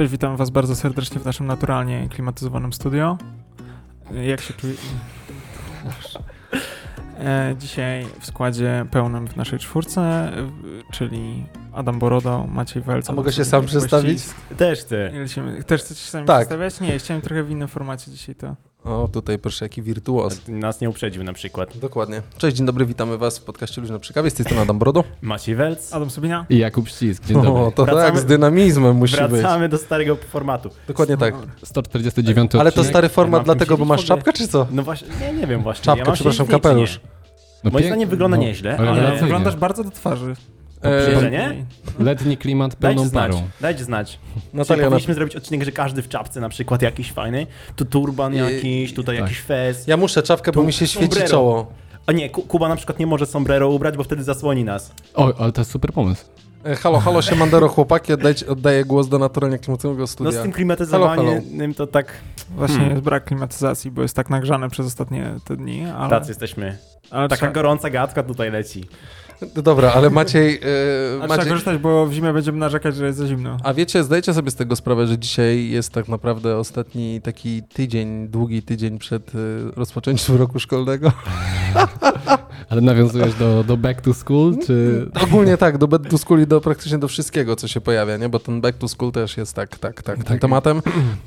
Cześć, witam Was bardzo serdecznie w naszym naturalnie klimatyzowanym studio. Jak się czuje? E, dzisiaj w składzie pełnym w naszej czwórce, czyli Adam Borodo, Maciej Welc. A mogę się sam przedstawić? Też chcę. Też chcecie się sami Tak. przedstawiać? Nie, chciałem trochę w innym formacie dzisiaj to. O, tutaj proszę, jaki wirtuoz. Nas nie uprzedził na przykład. Dokładnie. Cześć, dzień dobry, witamy Was w podcaście Luźno przy kawie. Z tej strony Adam Brodo. Maciej Welc. Adam Sobina? I Jakub Ścisk, dzień dobry. O, to Wracamy- tak, z dynamizmem musi być. Wracamy do starego formatu. Dokładnie tak. 149 Ale to odcinek. stary Ja format mam dlatego, bo siedzieć masz w ogóle. czapkę, czy co? No właśnie, nie, nie wiem właśnie. Czapkę, ja mam przepraszam, siedzieć kapelusz. No Moim pięk- zdaniem wygląda no, nieźle, ale ale- rewelacyjnie. Wyglądasz bardzo do twarzy. E, Że nie? Letni klimat Dajcie pełną znać, parą. dajcie znać. Natalia, Natalia, na... powinniśmy zrobić odcinek, że każdy w czapce na przykład jakiś fajny. Tu turban jakiś, tutaj tak. jakiś fez. ja muszę czapkę, bo Tu mi się świeci sombrero. czoło. A nie, Ku- Kuba na przykład nie może sombrero ubrać, bo wtedy zasłoni nas. O, ale to jest super pomysł. E, halo, halo, siemandero chłopaki, oddajcie, oddaję głos do naturalnie klimatycznego No studia. z tym klimatyzowaniem to tak, Właśnie Hmm. jest brak klimatyzacji, bo jest tak nagrzane przez ostatnie te dni, ale, tacy jesteśmy. ale Taka trzeba, gorąca gadka tutaj leci. Dobra, ale Maciej... E, ale trzeba Maciej... korzystać, bo w zimie będziemy narzekać, że jest za zimno. A wiecie, zdajecie sobie z tego sprawę, że dzisiaj jest tak naprawdę ostatni taki tydzień, długi tydzień przed e, rozpoczęciem roku szkolnego? Ale nawiązujesz do, do back to school, czy... Ogólnie tak, do back to school i do praktycznie do wszystkiego, co się pojawia, nie? Bo ten back to school też jest tak, tak, tak, tym Tak. tematem,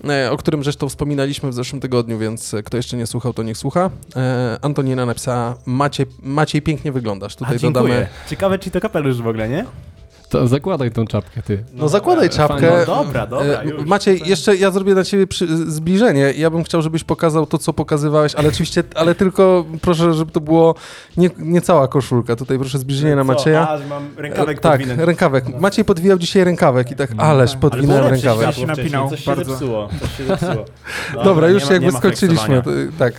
e, o którym zresztą wspominaliśmy w zeszłym tygodniu, więc e, kto jeszcze nie słuchał, to niech słucha. E, Antonina napisała, Maciej, Maciej pięknie wyglądasz. A, Tutaj dziękuję. dodamy... Ciekawe, czy to kapelusz w ogóle, nie? To zakładaj tą czapkę, ty. No zakładaj czapkę. No dobra, dobra, E, już. Maciej, jeszcze ja zrobię na ciebie przy, zbliżenie. Ja bym chciał, żebyś pokazał to, co pokazywałeś, ale oczywiście, ale tylko proszę, żeby to było nie, nie cała koszulka. Tutaj proszę zbliżenie na? Macieja. A, że mam rękawek E, tak, podwinąć. rękawek. Maciej podwijał dzisiaj rękawek i tak, ależ tak. podwinąłem Ale rękawek. Się napinał coś się bardzo. zepsuło. Coś się zepsuło. Dobra, już nie ma- jakby skończyliśmy. to- Tak.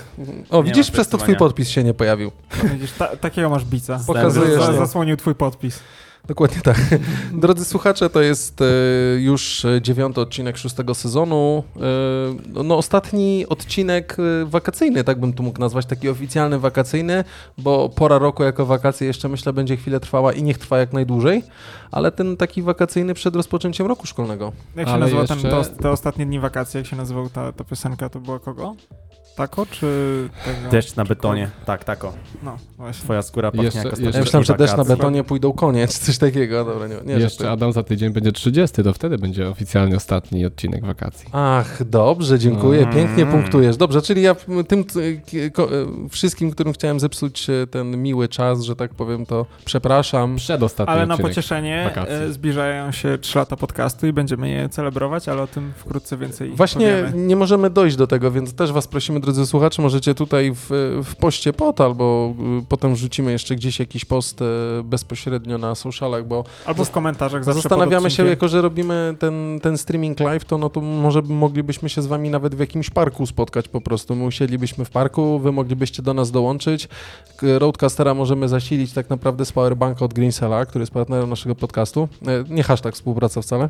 O, Nie widzisz, przez to twój podpis się nie pojawił. Widzisz, ta, takiego masz bica. Pokazujesz. Zasłonił twój podpis. Dokładnie tak. Drodzy słuchacze, to jest e, już e, dziewiąty odcinek szóstego sezonu. E, no ostatni odcinek wakacyjny, tak bym tu mógł nazwać, taki oficjalny wakacyjny, bo pora roku jako wakacje jeszcze myślę będzie chwilę trwała i niech trwa jak najdłużej, ale ten taki wakacyjny przed rozpoczęciem roku szkolnego. Jak się Ale nazywa ten, jeszcze- te, os- te ostatnie dni wakacji, jak się nazywał ta, ta piosenka, to była kogo? Tako czy tego? Deszcz na betonie. Tak, tako. No, właśnie. Twoja skóra pachnie Jeszcze- jak jeszcze- Ja myślałem, że też na wakacji. betonie pójdą konie, czy coś takiego. Dobra, nie, nie Jeszcze. Adam za tydzień będzie 30, to wtedy będzie oficjalnie ostatni odcinek wakacji. Ach, dobrze, dziękuję, Mm. pięknie punktujesz. Dobrze, czyli ja tym e, wszystkim, którym chciałem zepsuć e, ten miły czas, że tak powiem, to przepraszam. Przedostatni Ale na pocieszenie wakacji. e, zbliżają się 3 lata podcastu i będziemy je celebrować, ale o tym wkrótce więcej Właśnie powiemy. nie możemy dojść do tego, więc też was prosimy, drodzy słuchacze, możecie tutaj w, w poście pod, albo y, potem wrzucimy jeszcze gdzieś jakiś post e, bezpośrednio na socialach, bo Albo w komentarzach zawsze zastanawiamy się, jako że robimy ten, ten streaming live, to no to może moglibyśmy się z wami nawet w jakimś parku spotkać po prostu. My usiedlibyśmy w parku, wy moglibyście do nas dołączyć. Roadcastera możemy zasilić tak naprawdę z powerbanka od Greensela, który jest partnerem naszego podcastu. E, Nie hashtag współpraca wcale.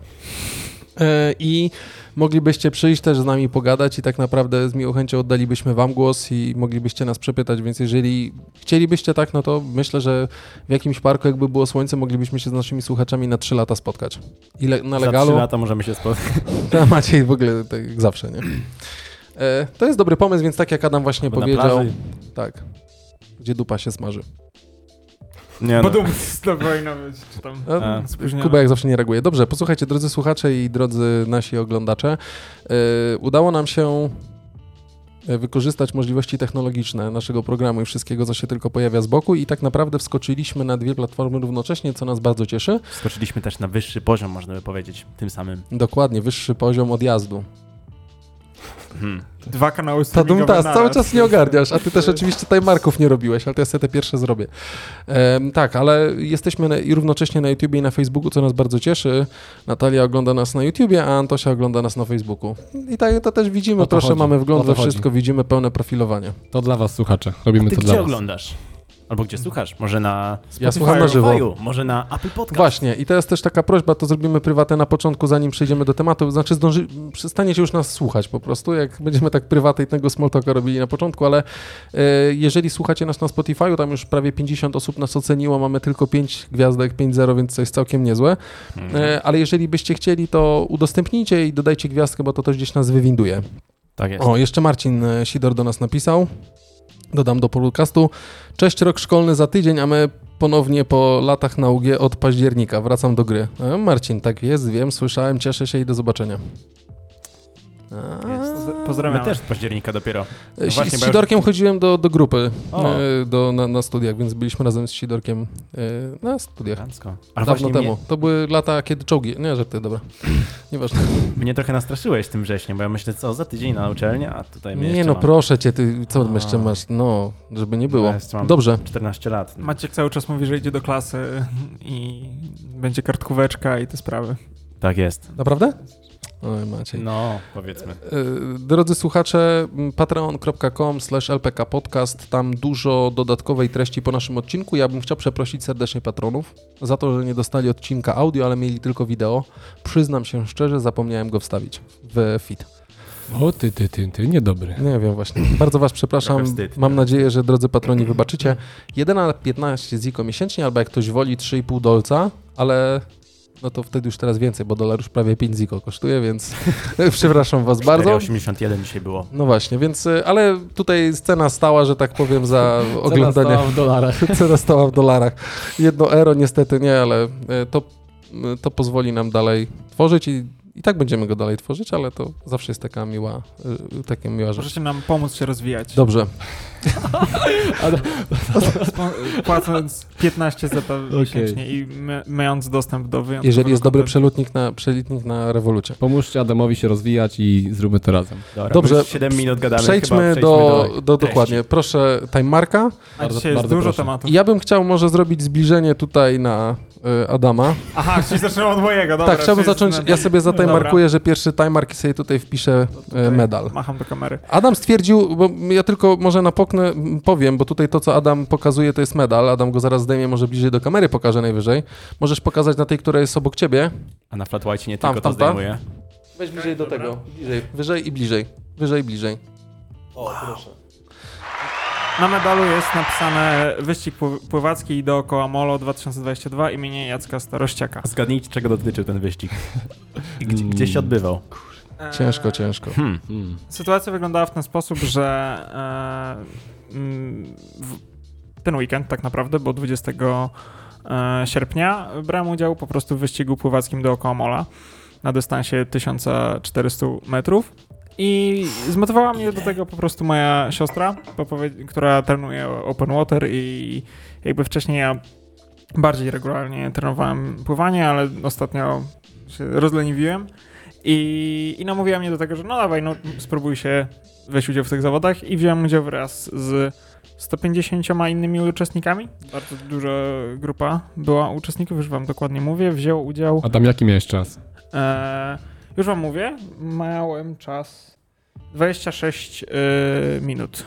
E, I moglibyście przyjść też z nami pogadać i tak naprawdę z miłą chęcią oddalibyśmy wam głos i moglibyście nas przepytać, więc jeżeli chcielibyście tak, no to myślę, że w jakimś parku, jakby było słońce, moglibyśmy się z naszymi słuchaczami na trzy lata spotkać. Ile na Za legalu? trzy lata możemy się spotkać. To Maciej w ogóle tak jak zawsze, nie? E, to jest dobry pomysł, więc tak jak Adam właśnie Bo na powiedział, tak, gdzie dupa się smaży. Nie, no. Badum, to powinno być, czy tam A. Kuba jak zawsze nie reaguje. Dobrze, posłuchajcie, drodzy słuchacze i drodzy nasi oglądacze. E, udało nam się e, wykorzystać możliwości technologiczne naszego programu i wszystkiego, co się tylko pojawia z boku i tak naprawdę wskoczyliśmy na dwie platformy równocześnie, co nas bardzo cieszy. Skoczyliśmy też na wyższy poziom, można by powiedzieć, tym samym. Dokładnie, wyższy poziom odjazdu. Mhm. Dwa kanały Ta streamingowe Dumtas naraz. cały czas nie ogarniasz, a ty też oczywiście timemarków nie robiłeś, ale to ja sobie te pierwsze zrobię. Em, tak, ale jesteśmy na, i równocześnie na YouTubie i na Facebooku, co nas bardzo cieszy. Natalia ogląda nas na YouTubie, a Antosia ogląda nas na Facebooku. I tak to też widzimy, proszę, chodzi. mamy wgląd we chodzi. wszystko, widzimy pełne profilowanie. To dla was, słuchacze. Robimy Ty to gdzie dla was. oglądasz? Albo gdzie słuchasz? Może na Ja słucham na żywo. Może na Apple Podcast. Właśnie, i teraz też taka prośba, to zrobimy prywatę na początku, zanim przejdziemy do tematu. Znaczy, zdąży, przestaniecie już nas słuchać po prostu, jak będziemy tak prywatnego small talka robili na początku, ale e, jeżeli słuchacie nas na Spotify'u, tam już prawie 50 osób nas oceniło, mamy tylko 5 gwiazdek, 5-0, więc to jest całkiem niezłe. E, ale jeżeli byście chcieli, to udostępnijcie i dodajcie gwiazdkę, bo to też gdzieś nas wywinduje. Tak jest. O, jeszcze Marcin e, Sidor do nas napisał. Dodam do podcastu. Cześć, rok szkolny za tydzień, a my ponownie po latach na UG od października. Wracam do gry. E, Marcin, tak jest, wiem, słyszałem, cieszę się i do zobaczenia. Z- My Pozdrawiam. też z października dopiero. e, No właśnie, z Sidorkiem chodziłem do, do grupy e, do, na, na studiach, więc byliśmy razem z Sidorkiem e, na studiach. Ale Dawno właśnie temu. mnie, To były lata, kiedy czołgi... Nie, że ty, dobra. Nieważne. mnie trochę nastraszyłeś tym wrześniem, bo ja myślę, co za tydzień na uczelnię, a tutaj mnie Nie no, mam proszę cię, ty co A. jeszcze masz? No, żeby nie było. Ja Dobrze. 14 lat. Maciek cały czas mówi, że idzie do klasy i będzie kartkóweczka i te sprawy. Tak jest. Naprawdę? Oj, Maciej. No, powiedzmy. E, Drodzy słuchacze, patreon.com slash lpkpodcast, tam dużo dodatkowej treści po naszym odcinku. Ja bym chciał przeprosić serdecznie patronów za to, że nie dostali odcinka audio, ale mieli tylko wideo. Przyznam się szczerze, zapomniałem go wstawić w feed. O, ty, ty, ty, ty, niedobry. Nie wiem właśnie. Bardzo was przepraszam. Wstyd. Mam nadzieję, że drodzy patroni wybaczycie. 1,15 ziko miesięcznie, albo jak ktoś woli 3,5 dolca, ale no to wtedy już teraz więcej, bo dolar już prawie 5 ziko kosztuje, więc przepraszam was bardzo. 4,81 dzisiaj było. No właśnie, więc, y, ale tutaj scena stała, że tak powiem, za oglądanie. Cena stała w dolarach. Cena stała w dolarach. Jedno euro niestety nie, ale y, to, y, to pozwoli nam dalej tworzyć i, i tak będziemy go dalej tworzyć, ale to zawsze jest taka miła, y, taka miła rzecz. Możecie nam pomóc się rozwijać. Dobrze. Płacąc 15 zeta miesięcznie i my, mając dostęp do wyjątkowego Jeżeli jest dobry kontentu. przelutnik na, przelitnik na rewolucie. Pomóżcie Adamowi się rozwijać i zróbmy to razem. Dobra, Dobrze. my już 7 minut gadamy. Przejdźmy, chyba do, przejdźmy do, treści. dokładnie. Proszę, timemarka. A Bardzo- dzisiaj jest bardzo dużo proszę. tematów. Ja bym chciał może zrobić zbliżenie tutaj na Adama. Aha, czyli zaczynamy od mojego, dobra. tak, chciałbym zacząć. Ja sobie Dobra. zatimemarkuję, że pierwszy timemark i sobie tutaj wpiszę Tutaj y, medal. Macham do kamery. Adam stwierdził, bo ja tylko może napoknę, m, powiem, bo tutaj to, co Adam pokazuje, to jest medal. Adam go zaraz zdejmie, może bliżej do kamery pokaże najwyżej. Możesz pokazać na tej, która jest obok ciebie. A na Flat White nie Tam, tylko to tam, tam. zdejmuje. Weź bliżej do tego. Bliżej. Wyżej i bliżej. Wyżej i bliżej. O, proszę. Na medalu jest napisane wyścig pły- pływacki dookoła Molo 2022 imienia Jacka Starościaka. Zgadnijcie, czego dotyczył ten wyścig. Gdzie, gdzie się odbywał? Ciężko, Eee, ciężko. Hmm. Mm. Sytuacja wyglądała w ten sposób, że e, w ten weekend tak naprawdę, bo 20 e, sierpnia brałem udział po prostu w wyścigu pływackim dookoła Mola na dystansie 1400 metrów. I zmotywowała mnie do tego po prostu moja siostra, która trenuje open water i jakby wcześniej ja bardziej regularnie trenowałem pływanie, ale ostatnio się rozleniwiłem i, i namówiła mnie do tego, że no dawaj, no spróbuj się weź udział w tych zawodach i wziąłem udział wraz z 150 innymi uczestnikami. Bardzo duża grupa była uczestników, już wam dokładnie mówię. Wziął udział, Adam, jaki miałeś czas? e, już wam mówię, miałem czas 26 e, minut.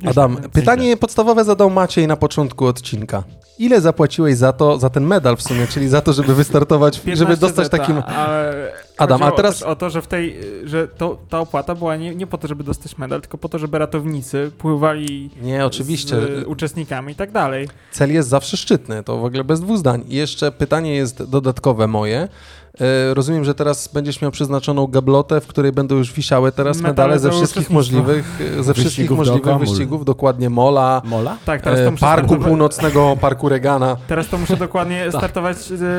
Już Adam, pytanie podstawowe zadał Maciej na początku odcinka. Ile zapłaciłeś za to, za ten medal w sumie, czyli za to, żeby wystartować, żeby 15 dostać zeta, takim... Adam, a teraz- O to, o to że w tej, że to, ta opłata była nie, nie po to, żeby dostać medal, tylko po to, żeby ratownicy pływali Nie, oczywiście. z uczestnikami i tak dalej. Cel jest zawsze szczytny, to w ogóle bez dwóch zdań. I jeszcze pytanie jest dodatkowe moje. E, Rozumiem, że teraz będziesz miał przeznaczoną gablotę, w której będą już wisiały teraz Medale medale ze wszystkich możliwych, e, ze wszystkich Wyścigów możliwych wyścigów, dokładnie Mola, Mola? Tak, teraz to e, muszę Parku startować- Północnego, Parku Regana. Teraz to muszę dokładnie Tak. startować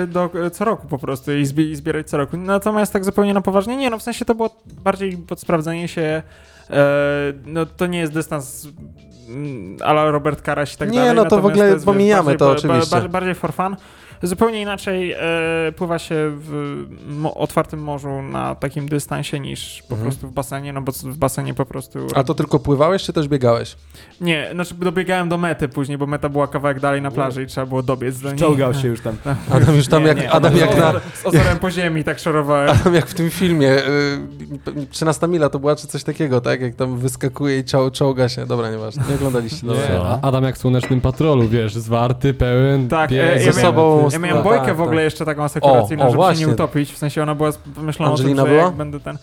do, co roku po prostu i, zbi- i zbierać co roku. Natomiast tak zupełnie na poważnie, nie, no w sensie to było bardziej pod sprawdzenie się, e, no to nie jest dystans mm, ala Robert Karaś i tak Nie, dalej. no to w ogóle pomijamy to oczywiście. Ba, bardziej for fun. Zupełnie inaczej e, pływa się w mo- otwartym morzu na takim dystansie niż po Mhm. prostu w basenie, no bo w basenie po prostu... A to tylko pływałeś, czy też biegałeś? Nie, znaczy dobiegałem do mety później, bo meta była kawałek dalej na plaży i trzeba było dobiec do niej. Czołgał się już tam. Adam już tam Nie, jak, nie, Adam z jak na... Z ozorem po ziemi tak szorowałem. Adam jak w tym filmie, y, 13 mila to była czy coś takiego, tak? Jak tam wyskakuje i czoł, czołga się. Dobra, nieważne. Nie oglądaliście. Dobra. Nie, a Adam jak w Słonecznym Patrolu, wiesz, zwarty, pełen, Tak, bieg, e, ja Ze sobą... Ja miałem no, bojkę tak, w ogóle tak. jeszcze taką asekuracyjną, O, o, żeby właśnie. się nie utopić. W sensie ona była pomyślana Angelina o tym, że była? jak będę ten...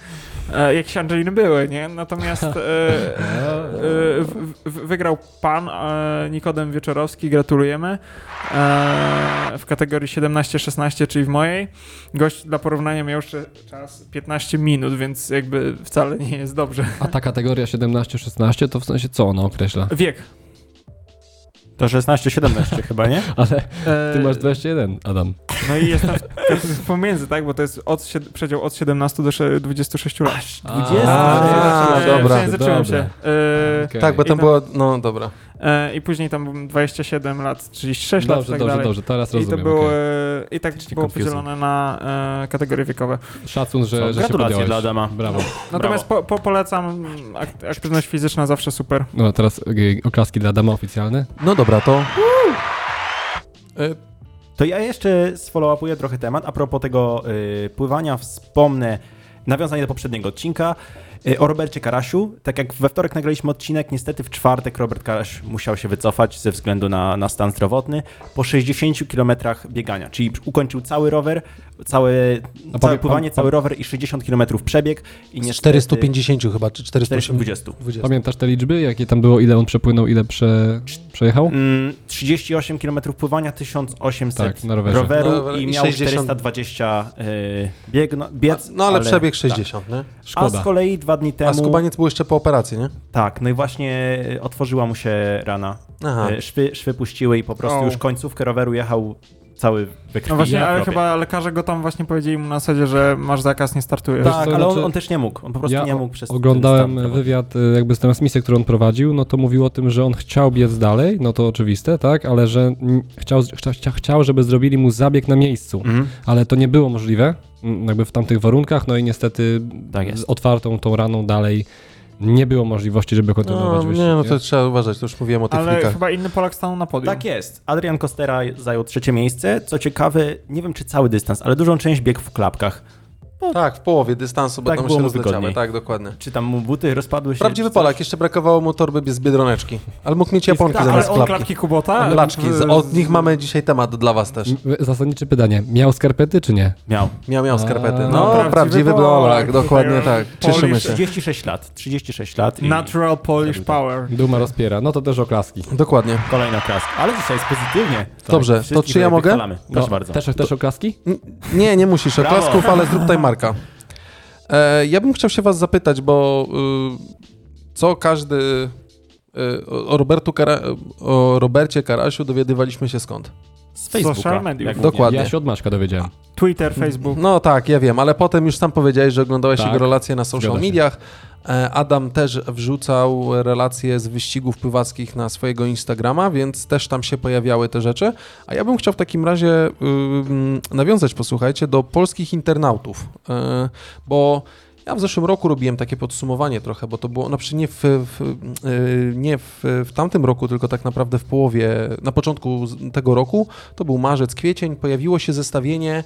E, jakieś Angeliny były, nie? Natomiast e, e, w, wygrał pan e, Nikodem Wieczorowski, gratulujemy. E, w kategorii 17-16, czyli w mojej. Gość dla porównania miał jeszcze czas 15 minut, więc jakby wcale nie jest dobrze. A ta kategoria 17-16 to w sensie co ona określa? Wiek. To 16-17 chyba, nie? Ale E, ty masz 21, Adam. No i jestem w- pomiędzy, tak? Bo to jest od, przedział od 17 do sze- 26 lat. 20. A, E, dobra. Przejęzyczyłem się. E, Okej. Tak, bo I tam tam- było... No, dobra. E, I później tam było 27 lat, 36 lat i Dobrze, tak dobrze, dalej. dobrze, teraz I to rozumiem. było, okej. e, i tak Faktycznie było confusing. podzielone na e, kategorie wiekowe. Szacun, że, Co, że się gratulacje podjąłeś. dla Adama. Brawo. Natomiast po, po, polecam ak aktywność fizyczna zawsze super. No teraz y, oklaski dla Adama oficjalne. No dobra, to... To ja jeszcze sfollow-upuję trochę temat. A propos tego y, pływania, wspomnę nawiązanie do poprzedniego odcinka o Robercie Karasiu. Tak jak we wtorek nagraliśmy odcinek, niestety w czwartek Robert Karaś musiał się wycofać ze względu na, na stan zdrowotny po 60 kilometrach biegania, czyli ukończył cały rower, całe, A całe pływanie, pan- cały rower i 60 kilometrów przebieg. I niestety 450 chyba, czy 480? 420. 20. Pamiętasz te liczby? Jakie tam było, ile on przepłynął, ile prze, przejechał? Mm, 38 km pływania, 1800 Tak, na rowerze. roweru Rower i miał 60 420 y, bieg, no, biec. No ale przebieg 60, nie? A Szkoda. z kolei dwa dni temu... A skubaniec był jeszcze po operacji, nie? Tak, no i właśnie y, otworzyła mu się rana. Aha. Y, Szwy, szwy puściły i po prostu O. już końcówkę roweru jechał cały we krwi. No właśnie, ale chyba lekarze go tam właśnie powiedzieli mu na zasadzie, że masz zakaz, nie startujesz. Tak, co, ale on, znaczy- on też nie mógł. On po prostu Ja nie mógł przez Oglądałem wywiad y, jakby z transmisję, którą on prowadził, no to mówił o tym, że on chciał biec dalej, no to oczywiste, tak, ale że chciał, chcia, chcia- chciał, żeby zrobili mu zabieg na miejscu, Mhm. ale to nie było możliwe, jakby w tamtych warunkach, no i niestety Tak jest. z otwartą tą raną dalej nie było możliwości, żeby kontynuować No, wyścig. nie, no to trzeba uważać, to już mówiłem o tych Ale flikach. chyba inny Polak stanął na podium. Tak jest. Adrian Costera zajął trzecie miejsce. Co ciekawe, nie wiem czy cały dystans, ale dużą część biegł w klapkach. Tak, w połowie dystansu, bo Tak tam było się rozleciały. Tak, dokładnie. Czy tam mu buty rozpadły się? Prawdziwy? Polak, jeszcze brakowało mu torby z Biedroneczki. Ale mógł mieć japonki Tak, ale zamiast on klapki. klapki Kubota? Laczki, z- od nich mamy dzisiaj temat dla was też. Zasadnicze pytanie, miał skarpety czy nie? Miał. Miał, miał skarpety. no, No, prawdziwy prawdziwy Polak, Polak, dokładnie tak. Cieszymy się. 36 lat. 36 lat. I Natural Polish Power. Duma rozpiera, no to też oklaski. Dokładnie. Kolejna klaska. Ale dzisiaj jest pozytywnie. Dobrze, to czy ja mogę? Proszę No, bardzo. Też, też oklaski? N- Nie, nie musisz oklasków, ale zrób tutaj Marka. E, ja bym chciał się was zapytać, bo y, co każdy y, o, Robertu Kara, o Robercie Karasiu dowiadywaliśmy się skąd? Z Facebooka. Social mediów. jak Dokładnie. Ja się od Maćka dowiedziałem. Twitter, Facebook. No tak, ja wiem, ale potem już sam powiedziałeś, że oglądałeś Tak, jego relacje na social mediach. E, Adam też wrzucał relacje z wyścigów pływackich na swojego Instagrama, więc też tam się pojawiały te rzeczy. A ja bym chciał w takim razie ym, nawiązać, posłuchajcie, do polskich internautów, e, bo ja w zeszłym roku robiłem takie podsumowanie trochę, bo to było, znaczy nie w, w, y, nie w, w tamtym roku, tylko tak naprawdę w połowie, na początku tego roku, to był marzec, kwiecień, pojawiło się zestawienie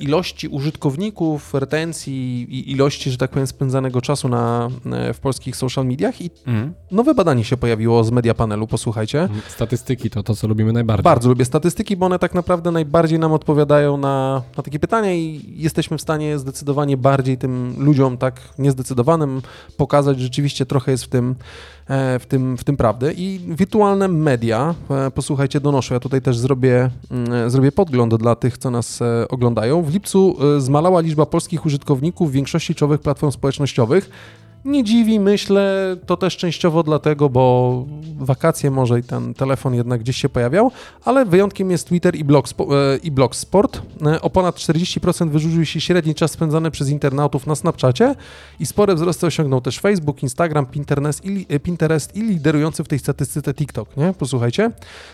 ilości użytkowników, retencji i ilości, że tak powiem, spędzanego czasu na, e, w polskich social mediach i Mhm. nowe badanie się pojawiło z media panelu, posłuchajcie. Statystyki to to, co lubimy najbardziej. Bardzo lubię statystyki, bo one tak naprawdę najbardziej nam odpowiadają na, na takie pytania i jesteśmy w stanie zdecydowanie bardziej tym ludziom tak niezdecydowanym pokazać, że rzeczywiście trochę jest w tym, e, w tym, w tym prawdy. I wirtualne media, e, posłuchajcie, donoszą, ja tutaj też zrobię, mm, zrobię podgląd dla tych, co nas e, oglądają. W lipcu e, zmalała liczba polskich użytkowników większości czołowych platform społecznościowych. Nie dziwi, myślę, to też częściowo dlatego, bo wakacje może i ten telefon jednak gdzieś się pojawiał, ale wyjątkiem jest Twitter i, Blogspo- e, i Blogsport. E, O ponad 40% wyrzucił się średni czas spędzany przez internautów na Snapchacie i spore wzrosty osiągnął też Facebook, Instagram, Pinterest i, e, Pinterest i liderujący w tej statystyce TikTok, nie? Posłuchajcie.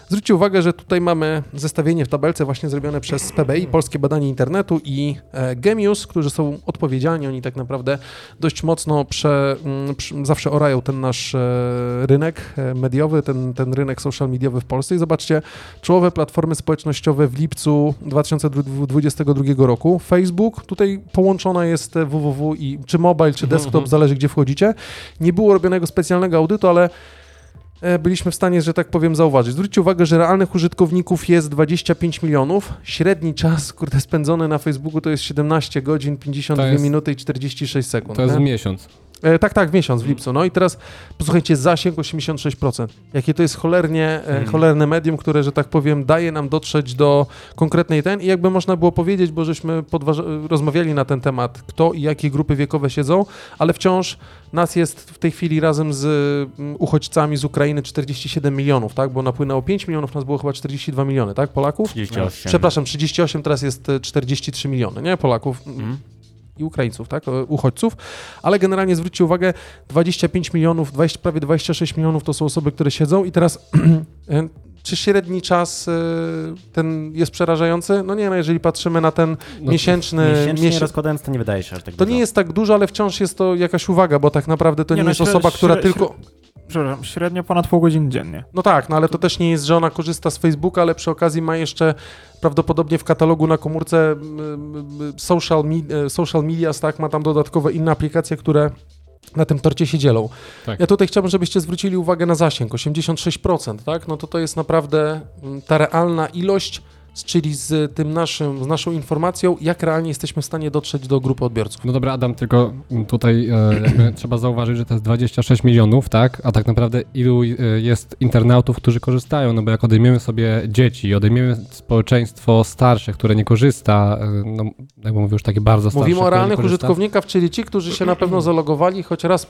Zwróćcie uwagę, że tutaj mamy zestawienie w tabelce właśnie zrobione przez PBI, Polskie Badanie Internetu i Gemius, którzy są odpowiedzialni, oni tak naprawdę dość mocno prze, mm, zawsze orają ten nasz e, rynek e, mediowy, ten, ten rynek social mediowy w Polsce i zobaczcie, czołowe platformy społecznościowe w lipcu 2022 roku. Facebook, tutaj połączona jest e, www i czy mobile, czy desktop, Mhm. zależy gdzie wchodzicie. Nie było robionego specjalnego audytu, ale e, byliśmy w stanie, że tak powiem, zauważyć. Zwróćcie uwagę, że realnych użytkowników jest 25 milionów. Średni czas, kurde, spędzony na Facebooku to jest 17 godzin, 52 To jest- minuty i 46 sekund. To jest nie? w miesiąc. E, tak, tak, w miesiąc, w lipcu. No i teraz posłuchajcie, zasięg 86%. Jakie to jest cholernie, e, Mhm. cholerne medium, które, że tak powiem, daje nam dotrzeć do konkretnej ten i jakby można było powiedzieć, bo żeśmy rozmawiali na ten temat, kto i jakie grupy wiekowe siedzą, ale wciąż nas jest w tej chwili razem z mm, uchodźcami z Ukrainy 47 milionów, tak? Bo napłynęło 5 milionów, nas było chyba 42 miliony, tak? Polaków? 38. Przepraszam, 38, teraz jest e, 43 miliony, nie? Polaków Mhm. I Ukraińców, tak? e, Uchodźców, ale generalnie zwróćcie uwagę, 25 milionów, 20, prawie 26 milionów to są osoby, które siedzą i teraz e, czy średni czas e, ten jest przerażający? No nie, no jeżeli patrzymy na ten No, miesięczny, Miesięcznie miesię- rozkładając to nie wydaje się aż tak to dużo. nie jest tak dużo, ale wciąż jest to jakaś uwaga, bo tak naprawdę to nie, Nie, no, jest osoba, która śre- tylko... Przepraszam, średnio ponad pół godziny dziennie. No tak, no ale to też nie jest, że ona korzysta z Facebooka, ale przy okazji ma jeszcze prawdopodobnie w katalogu na komórce social, e, social medias, tak, ma tam dodatkowe inne aplikacje, które na tym torcie się dzielą. Tak. Ja tutaj chciałbym, żebyście zwrócili uwagę na zasięg, 86%, tak, no to to jest naprawdę ta realna ilość, czyli z tym naszym, z naszą informacją, jak realnie jesteśmy w stanie dotrzeć do grupy odbiorców. No dobra, Adam, tylko tutaj e, trzeba zauważyć, że to jest 26 milionów, tak? A tak naprawdę ilu e, jest internautów, którzy korzystają? No bo jak odejmiemy sobie dzieci, odejmiemy społeczeństwo starsze, które nie korzysta, e, no jakby mówię już takie bardzo starsze, Mówimy o realnych użytkownikach, czyli ci, którzy się na pewno zalogowali choć raz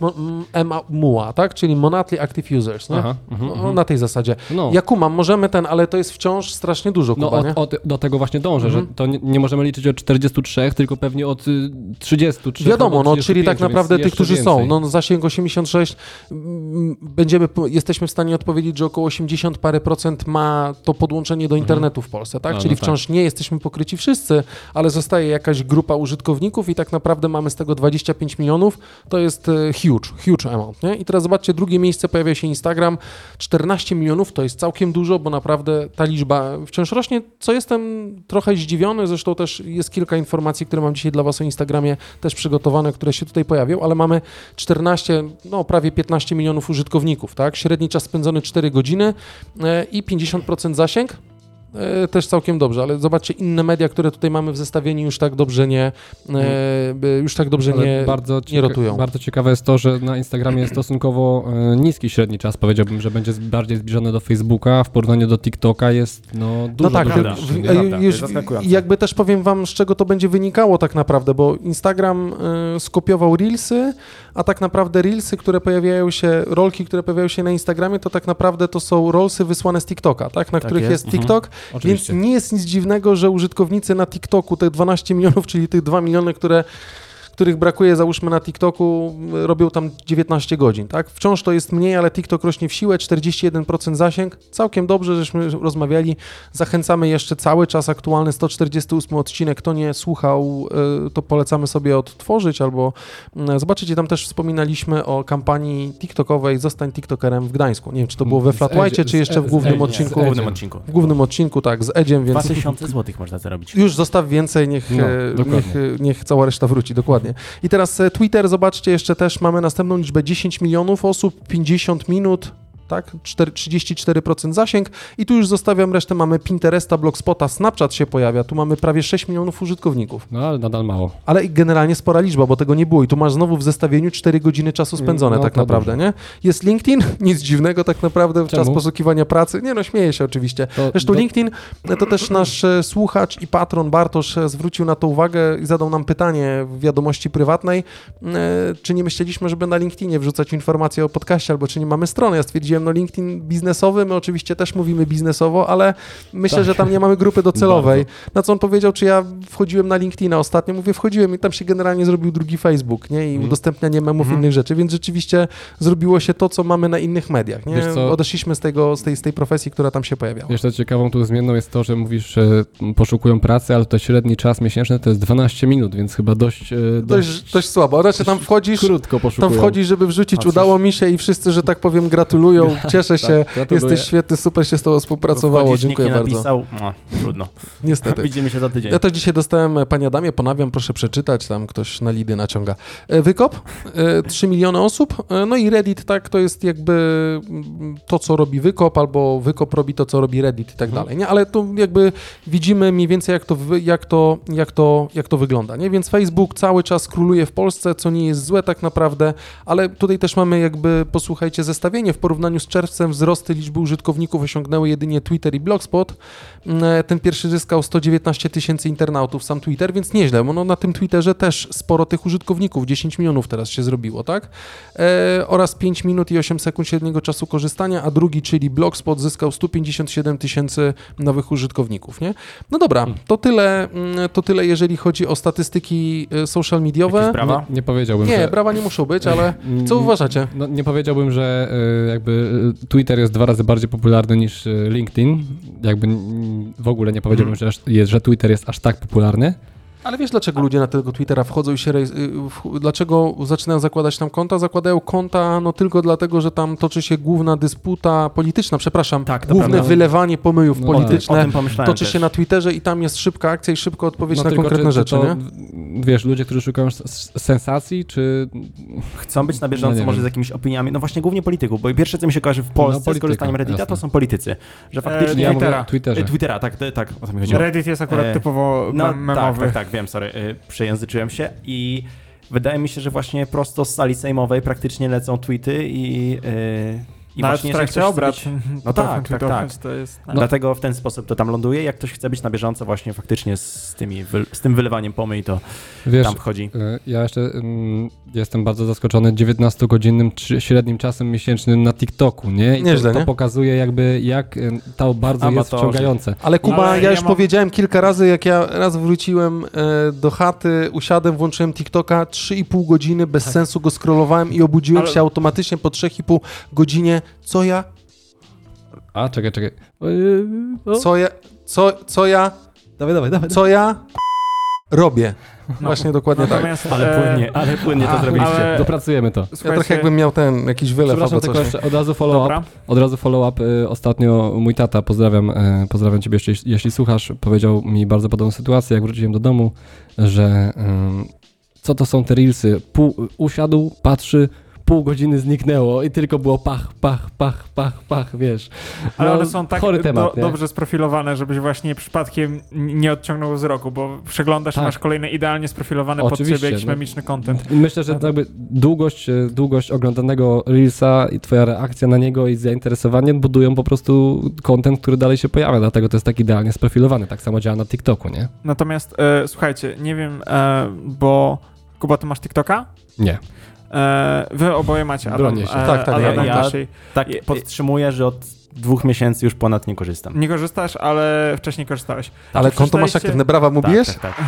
MUA, tak? Czyli Monthly Active Users, nie? Aha, mhm, No, mhm. na tej zasadzie. No. Ja kumam, możemy ten, ale to jest wciąż strasznie dużo, No Kuba, od, nie? Do tego właśnie dążę, Mhm. że to nie, nie możemy liczyć od 43, tylko pewnie od y, 33. Wiadomo, albo no, czyli 35, tak naprawdę tych, którzy jeszcze są. więcej. No, zasięg 86, mm, będziemy, jesteśmy w stanie odpowiedzieć, że około 80 parę procent ma to podłączenie do internetu w Polsce, tak? A, no czyli tak. wciąż nie jesteśmy pokryci wszyscy, ale zostaje jakaś grupa użytkowników i tak naprawdę mamy z tego 25 milionów. To jest e, huge, huge amount, nie? I teraz zobaczcie, drugie miejsce pojawia się Instagram, 14 milionów, to jest całkiem dużo, bo naprawdę ta liczba wciąż rośnie, co jestem trochę zdziwiony, zresztą też jest kilka informacji, które mam dzisiaj dla Was o Instagramie też przygotowane, które się tutaj pojawią, ale mamy 14, no prawie 15 milionów użytkowników, tak? Średni czas spędzony 4 godziny e, i 50% zasięg. E, Też całkiem dobrze, ale zobaczcie, inne media, które tutaj mamy w zestawieniu już tak dobrze nie, e, już tak dobrze Ale nie, bardzo, nie rotują. bardzo ciekawe jest to, że na Instagramie jest stosunkowo e, niski średni czas. Powiedziałbym, że będzie z- bardziej zbliżony do Facebooka. W porównaniu do TikToka jest no, dużo, no tak, dużo w- w-? Prawda, już jakby też powiem wam, z czego to będzie wynikało tak naprawdę, bo Instagram e, skopiował Reelsy, a tak naprawdę Reelsy, które pojawiają się, rolki, które pojawiają się na Instagramie, to tak naprawdę to są Rollsy wysłane z TikToka, tak, na Tak których jest. jest, Mhm. TikTok, Oczywiście. Więc nie jest nic dziwnego, że użytkownicy na TikToku, te 12 milionów, czyli tych 2 miliony, które, których brakuje załóżmy na TikToku, robią tam 19 godzin, tak? Wciąż to jest mniej, ale TikTok rośnie w siłę, 41% zasięg, całkiem dobrze, żeśmy rozmawiali. Zachęcamy jeszcze cały czas aktualny 148 odcinek, kto nie słuchał, y, to polecamy sobie odtworzyć albo y, zobaczycie, tam też wspominaliśmy o kampanii TikTokowej Zostań TikTokerem w Gdańsku. Nie wiem, czy to było we Flatwhite, Edzie- czy jeszcze w głównym odcinku? W głównym odcinku. W głównym odcinku, tak, z Edziem, więc 2000 złotych można zarobić. już zostaw więcej, niech, No, dokładnie. niech, e, niech cała reszta wróci, dokładnie. I teraz e, Twitter, zobaczcie, jeszcze też mamy następną liczbę. 10 milionów osób, 50 minut, tak? 4, 34% zasięg i tu już zostawiam resztę, mamy Pinteresta, Blogspota, Snapchat się pojawia, tu mamy prawie 6 milionów użytkowników. No ale nadal mało. Ale i generalnie spora liczba, bo tego nie było i tu masz znowu w zestawieniu 4 godziny czasu spędzone No, tak naprawdę, dobrze. nie? Jest LinkedIn, nic dziwnego tak naprawdę, czas Czemu? poszukiwania pracy, nie no, śmieję się oczywiście. To, Zresztą do- LinkedIn, to też nasz e, słuchacz i patron Bartosz e, zwrócił na to uwagę i zadał nam pytanie w wiadomości prywatnej, e, czy nie myśleliśmy, żeby na LinkedInie wrzucać informacje o podcaście, albo czy nie mamy strony. Ja stwierdziłem, no LinkedIn biznesowy, my oczywiście też mówimy biznesowo, ale myślę, Tak. że tam nie mamy grupy docelowej. Na co on powiedział, czy ja wchodziłem na LinkedIna ostatnio, mówię, wchodziłem i tam się generalnie zrobił drugi Facebook, nie? I Mhm. udostępnianie memów Mhm. innych rzeczy, więc rzeczywiście zrobiło się to, co mamy na innych mediach, nie? Odeszliśmy z, tego, z, tej, z tej profesji, która tam się pojawiała. Co ciekawą tu zmienną jest to, że mówisz, że poszukują pracy, ale to średni czas miesięczny to jest 12 minut, więc chyba dość, e, Dość, dość słabo. Znaczy tam wchodzisz, krótko poszukują. tam wchodzisz, żeby wrzucić, A udało mi się i wszyscy, że tak powiem, gratulują, cieszę się, Tak, gratuluję. jesteś świetny, super się z tobą współpracowało, dziękuję nikt nie bardzo. napisał, no, trudno. Niestety. Widzimy się za tydzień. Ja też dzisiaj dostałem, e, Panie Adamie, ponawiam, proszę przeczytać, tam ktoś na lidy naciąga. E, Wykop, e, 3 miliony osób, e, no i Reddit, tak, to jest jakby mm, to, co robi Wykop, albo Wykop robi to, co robi Reddit i tak Mhm. dalej, nie? Ale tu jakby widzimy mniej więcej, jak to, jak to, jak to, jak to wygląda, nie? Więc Facebook cały czas króluje w Polsce, co nie jest złe tak naprawdę, ale tutaj też mamy jakby, posłuchajcie, zestawienie w porównaniu z czerwcem wzrosty liczby użytkowników osiągnęły jedynie Twitter i Blogspot. Mm, Ten pierwszy zyskał 119 tysięcy internautów, sam Twitter, więc nieźle, bo no na tym Twitterze też sporo tych użytkowników, 10 milionów teraz się zrobiło, tak? E, oraz 5 minut i 8 sekund średniego czasu korzystania, a drugi, czyli Blogspot, zyskał 157 tysięcy nowych użytkowników, nie? No dobra, to tyle, mm, to tyle jeżeli chodzi o statystyki e, social mediowe. Jakieś brawa? Nie, nie powiedziałbym, Nie, że... brawa nie muszą być, ale co uważacie? No, nie powiedziałbym, że y, jakby Twitter jest dwa razy bardziej popularny niż y, LinkedIn. Jakby w ogóle nie powiedziałbym, Mhm. że, jest, że Twitter jest aż tak popularny. Ale wiesz, dlaczego ludzie na tego Twittera wchodzą i się. y, Dlaczego zaczynają zakładać tam konta? Zakładają konta no tylko dlatego, że tam toczy się główna dysputa polityczna, przepraszam, Tak, główne prawda. wylewanie pomyjów No, polityczne. Toczy też. się na Twitterze i tam jest szybka akcja i szybka odpowiedź No na tylko konkretne czy, rzeczy, czy to, nie? Wiesz, ludzie, którzy szukają sensacji, czy... Chcą być na bieżąco No może z jakimiś opiniami, no właśnie głównie polityków, bo pierwsze co mi się kojarzy w Polsce z polityka, korzystaniem Reddita jasne. to są politycy, że faktycznie... E, Ja Twittera. Twitterze. E, Twittera, tak, te- tak, o to mi chodziło. Reddit jest akurat E, typowo No mem- tak, memowy. tak, tak, wiem, sorry, y, przejęzyczyłem się i wydaje mi się, że właśnie prosto z sali sejmowej praktycznie lecą tweety i, y, i Nawet właśnie w trakcie obrad. chce być- No tak, tak, tak. To jest... Dlatego w ten sposób to tam ląduje. Jak ktoś chce być na bieżąco właśnie faktycznie z, tymi, z tym wylewaniem pomyj, to Wiesz, tam wchodzi. y, ja jeszcze mm, jestem bardzo zaskoczony 19-godzinnym czy- średnim czasem miesięcznym na TikToku, nie? I Nieźle, to, to nie? pokazuje jakby, jak y, to bardzo jest Amatorzy. wciągające. Ale Kuba, Ale ja ja już mam- powiedziałem kilka razy, jak ja raz wróciłem e, do chaty, usiadłem, włączyłem TikToka, 3,5 godziny bez sensu go scrollowałem i obudziłem Ale- się automatycznie po 3,5 godzinie. Co ja, A, czekaj, czekaj. Y, o. co ja, co, co ja, Dawaj, dawaj, dawaj. co ja robię? Właśnie dokładnie tak. Natomiast, Ale e, płynnie, ale płynnie to zrobiliście. ale- Dopracujemy to. Ja słuchajcie, trochę jakbym miał ten, jakiś wylew albo tylko coś. jeszcze od razu follow-up. Dobra. Od razu follow-up. Y, Ostatnio mój tata, pozdrawiam, y, pozdrawiam ciebie, jeśli, jeśli słuchasz, powiedział mi bardzo podobną sytuację, jak wróciłem do domu, że ym, co to są te reelsy? Pół, usiadł, patrzy, pół godziny zniknęło i tylko było pach, pach, pach, pach, pach, wiesz. Ale No, one są tak temat, do, dobrze sprofilowane, żebyś właśnie przypadkiem nie odciągnął wzroku, bo przeglądasz Tak. masz kolejny idealnie sprofilowany pod Oczywiście, ciebie jakiś no. memiczny content. Myślę, że jakby długość, e, długość oglądanego Reelsa i twoja reakcja na niego i zainteresowanie budują po prostu content, który dalej się pojawia, dlatego to jest tak idealnie sprofilowany. Tak samo działa na TikToku, nie? Natomiast e, słuchajcie, nie wiem, e, bo Kuba, ty masz TikToka? Nie. E, wy oboje macie Adam, Bronię się. e, Tak, tak, Adam ja- ja- Naszej. Tak, podtrzymuję, że od dwóch miesięcy już ponad nie korzystam. Nie korzystasz, ale wcześniej korzystałeś. Ale Czy konto masz aktywne, brawa mu bijesz? Tak, tak, tak.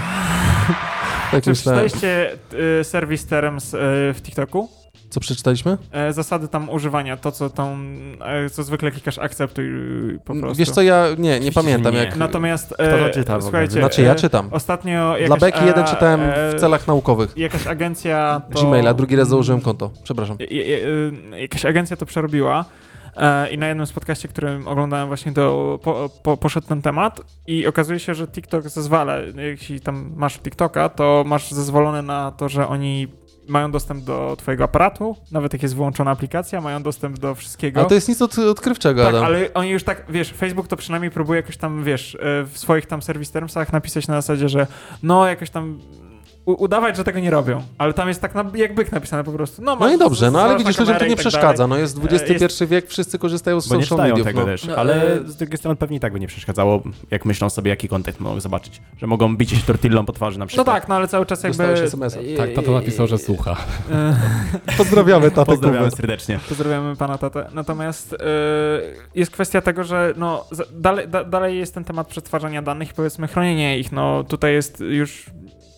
Tak Czy przeczytaliście e, serwis Terms e, w TikToku? Co przeczytaliśmy? E, zasady tam używania, to co tam, e, co zwykle klikasz akceptuj e, po prostu. Wiesz co, ja nie, nie pamiętam nie. jak... Natomiast Kto e, to czyta słuchajcie, Znaczy ja e, czytam. Ostatnio jakaś, Dla Beki jeden e, czytałem e, w celach naukowych. Jakaś agencja to... Gmaila, drugi raz założyłem konto. Przepraszam. Je- je- Jakaś agencja to przerobiła i na jednym z podcaście, którym oglądałem właśnie to po, po, poszedł ten temat i okazuje się, że TikTok zezwala, jeśli tam masz TikToka, to masz zezwolone na to, że oni mają dostęp do twojego aparatu, nawet jak jest wyłączona aplikacja, mają dostęp do wszystkiego. Ale to jest nic od, odkrywczego, Tak, Adam. ale oni już tak, wiesz, Facebook to przynajmniej próbuje jakoś tam, wiesz, e, w swoich tam service termsach napisać na zasadzie, że no jakoś tam udawać, że tego nie robią. Ale tam jest tak na, jak byk napisane po prostu. No, No i dobrze, no ale widzisz, ludziom to nie tak przeszkadza. dalej. No jest E, XXI wiek, wszyscy korzystają z Bo nie social mediów. tego No. też, No, ale e, z drugiej strony pewnie i tak by nie przeszkadzało, jak myślą sobie, jaki kontent mogą zobaczyć. Że mogą bić się tortillą po twarzy na No przykład. tak, no ale cały czas jakby... SMS-a. Tak, tato napisał, że słucha. E, Pozdrawiamy tatę Pozdrawiamy Kubę. serdecznie. Pozdrawiamy pana tatę. Natomiast e, jest kwestia tego, że no, dalej, da, dalej jest ten temat przetwarzania danych i powiedzmy chronienie ich. No tutaj jest już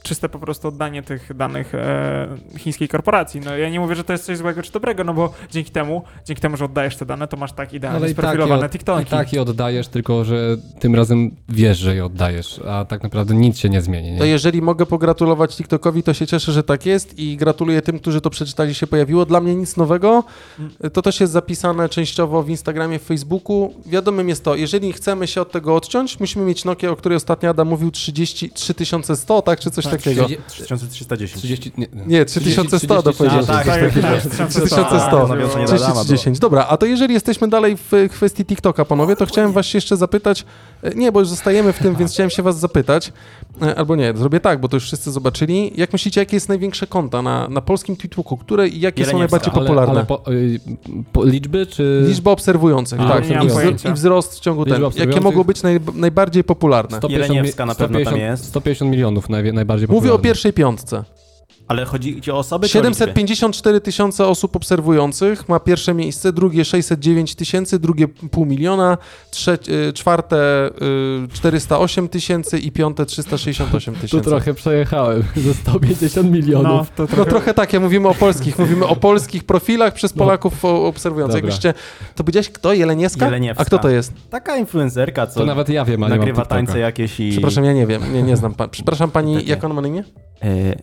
czyste po prostu oddanie tych danych e, chińskiej korporacji. No ja nie mówię, że to jest coś złego czy dobrego, no bo dzięki temu, dzięki temu, że oddajesz te dane, to masz tak idealnie tak, je, sprofilowane od- TikToki. i tak je oddajesz, tylko że tym razem wiesz, że je oddajesz, a tak naprawdę nic się nie zmieni. To Nie? jeżeli mogę pogratulować TikTokowi, to się cieszę, że tak jest i gratuluję tym, którzy to przeczytali, się pojawiło. Dla mnie nic nowego. To też jest zapisane częściowo w Instagramie, w Facebooku. Wiadomym jest to, jeżeli chcemy się od tego odciąć, musimy mieć Nokia, o której ostatnio Adam mówił, 30, 3100, tak, czy coś Tak, takiego. 3310. 30, nie, Nie, 3100 to powiedziałeś. A, tak, tak, tak, tak, tak. 3100. nawiązanie do Adama było. 3010. Dobra, a to jeżeli jesteśmy dalej w kwestii TikToka, panowie, to chciałem was się jeszcze zapytać, e, nie, bo już zostajemy w tym, więc chciałem się was zapytać, e, albo nie, zrobię tak, bo to już wszyscy zobaczyli. Jak myślicie, jakie jest największe konta na, na polskim TikToku, które i jakie są najbardziej popularne? ale po, y, po, liczby czy... Liczba obserwujących, A, tak, i, wzro- pojęcia. i wzrost w ciągu ten. Jakie mogą być naj, najbardziej popularne? 150 mi- Jeleniewska na pewno tam 150 jest. 150 milionów najbardziej Mówię o popularnych. pierwszej piątce. Ale chodzi ci o osoby czy o liczby? 754 tysiące osób obserwujących ma pierwsze miejsce, drugie 609 tysięcy, drugie pół miliona, trze- y, czwarte y, 408 tysięcy i piąte 368 Tu tysięcy. trochę przejechałem, ze 150 milionów. No, to No trochę... trochę tak, ja mówimy o polskich, mówimy o polskich profilach przez Polaków o- obserwujących. Dobra. Jakbyście, to powiedziałeś kto? Jeleniewska? Jeleniewska. A kto to jest? Taka influencerka, co To nawet ja wiem, a nagrywa tańce jakieś i... Przepraszam, ja nie wiem, nie, nie znam. Pa- Przepraszam pani, jak ona ma na imię? E,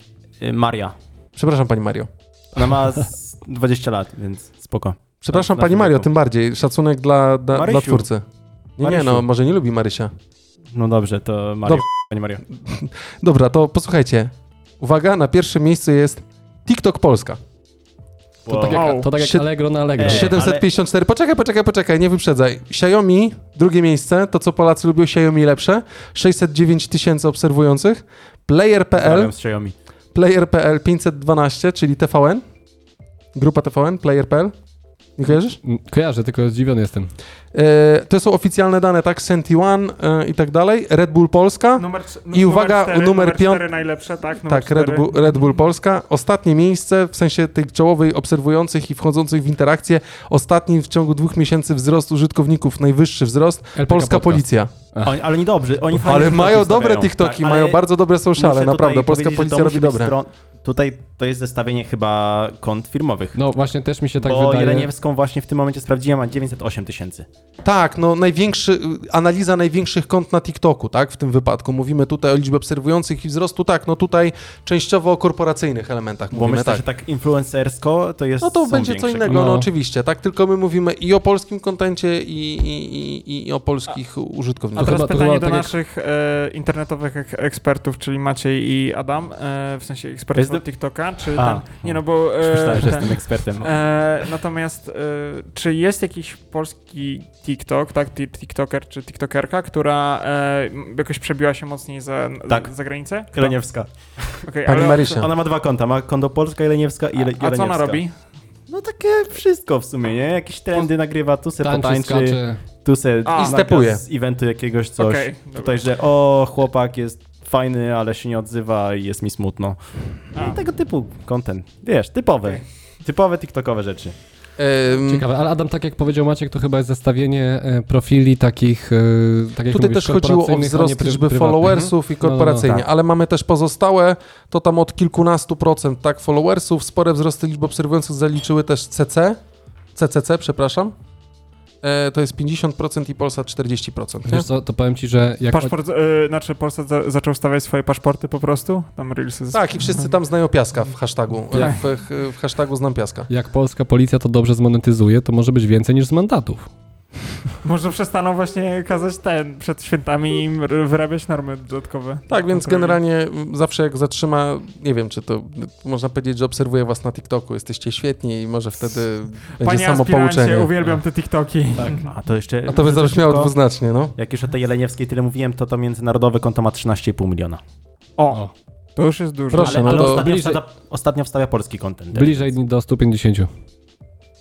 Maria. Przepraszam pani Mario. Ona ma z 20 lat, więc spoko. Przepraszam Na- pani na Mario, tym bardziej. Szacunek dla, dla, twórcy. Nie, nie, no może nie lubi Marysia. No dobrze, to Maria. Dobrze. Pani Mario. Dobra, to posłuchajcie. Uwaga, na pierwszym miejscu jest TikTok Polska. To tak jak, to tak jak Allegro na Allegro. E, 754. Poczekaj, poczekaj, poczekaj, nie wyprzedzaj. Xiaomi, drugie miejsce, to co Polacy lubią, Xiaomi lepsze. 609 tysięcy obserwujących. Player.pl, Xiaomi. Player.pl 512, czyli TVN. Grupa TVN, Player.pl. Nie kojarzysz? Kojarzę, tylko zdziwiony jestem. E, to są oficjalne dane, tak? Senti One e, i tak dalej. Red Bull Polska. Numer, I uwaga, numer piąt- cztery najlepsze, tak? Numer Tak, Red. Bull, Red Bull Polska. Ostatnie miejsce, w sensie tych czołowej obserwujących i wchodzących w interakcję. Ostatni w ciągu dwóch miesięcy wzrost użytkowników, najwyższy wzrost. LPK Polska Podcast. Policja. Oni, ale nie dobrze, oni Ale mają dobre. TikToki, Tak, mają bardzo dobre sociale, naprawdę. Polska policja robi dobre. Stron... Tutaj to jest zestawienie chyba kont firmowych. No właśnie też mi się tak bo wydaje. Jeleniewską właśnie w tym momencie sprawdziłem, ma 908 tysięcy. Tak, no największy, analiza największych kont na TikToku, tak, w tym wypadku. Mówimy tutaj o liczbie obserwujących i wzrostu, tak, no tutaj częściowo o korporacyjnych elementach Bo mówimy, myślę, tak. że tak influencersko to jest No to będzie co innego, no. No. oczywiście, tak, tylko my mówimy i o polskim kontencie i, i, i, i o polskich A użytkownikach. teraz chyba- to pytanie chyba do tak jak- naszych e, internetowych ek ekspertów, czyli Maciej i Adam, e, w sensie ekspertów Od TikToka, czy A. ten, nie no bo... E, Myślałem, że jestem ekspertem. E, natomiast e, czy jest jakiś polski TikTok, tak, ti- TikToker czy TikTokerka, która e, jakoś przebiła się mocniej za, Tak. za granicę? Kto? Jeleniewska. Okej, Pani ale- Marysia. Ona ma dwa konta, ma konto Polska, Jeleniewska i Jele- A, a co ona robi? No takie wszystko w sumie, nie? Jakieś trendy nagrywa, tu se Tańczy, potańczy, tu se A. I stepuje. z eventu jakiegoś coś. Dobra. Tutaj, że o, chłopak jest fajny, ale się nie odzywa i jest mi smutno. A. I tego typu content. Wiesz, typowe. Okej. Typowe TikTokowe rzeczy. Ciekawe, ale Adam, tak jak powiedział Maciek, to chyba jest zestawienie e, profili takich, e, tak jak Tutaj mówisz, też chodziło o wzrost liczby followersów i No, no, no, korporacyjnie, tak. ale mamy też pozostałe, to tam od kilkunastu procent tak followersów, spore wzrosty liczby obserwujących zaliczyły też CC, CCC, przepraszam. E, to jest 50% i Polsat 40%. Nie? Wiesz co, to powiem ci, że jak... Paszport, e, znaczy Polsat za, zaczął stawiać swoje paszporty po prostu? Tam Reelsy. z- Tak, i wszyscy tam znają piaska w hashtagu. Tak. W, w, w hashtagu znam piaska. Jak polska policja to dobrze zmonetyzuje, to może być więcej niż z mandatów. Może przestaną właśnie kazać ten przed świętami im wyrabiać normy dodatkowe. Tak, więc generalnie zawsze jak zatrzyma, nie wiem, czy to można powiedzieć, że obserwuję was na TikToku, jesteście świetni i może wtedy będzie Panie samo aspirancie, pouczenie. uwielbiam te TikToki. Tak. A to jeszcze... A to by zabrzmiało szybko, dwuznacznie, no. Jak już o tej Jeleniewskiej tyle mówiłem, to to międzynarodowe konto ma 13,5 miliona. O, to już jest dużo. Proszę, ale no ale to ostatnio, bliżej- wstawia, ostatnio wstawia polski content. Bliżej do 150.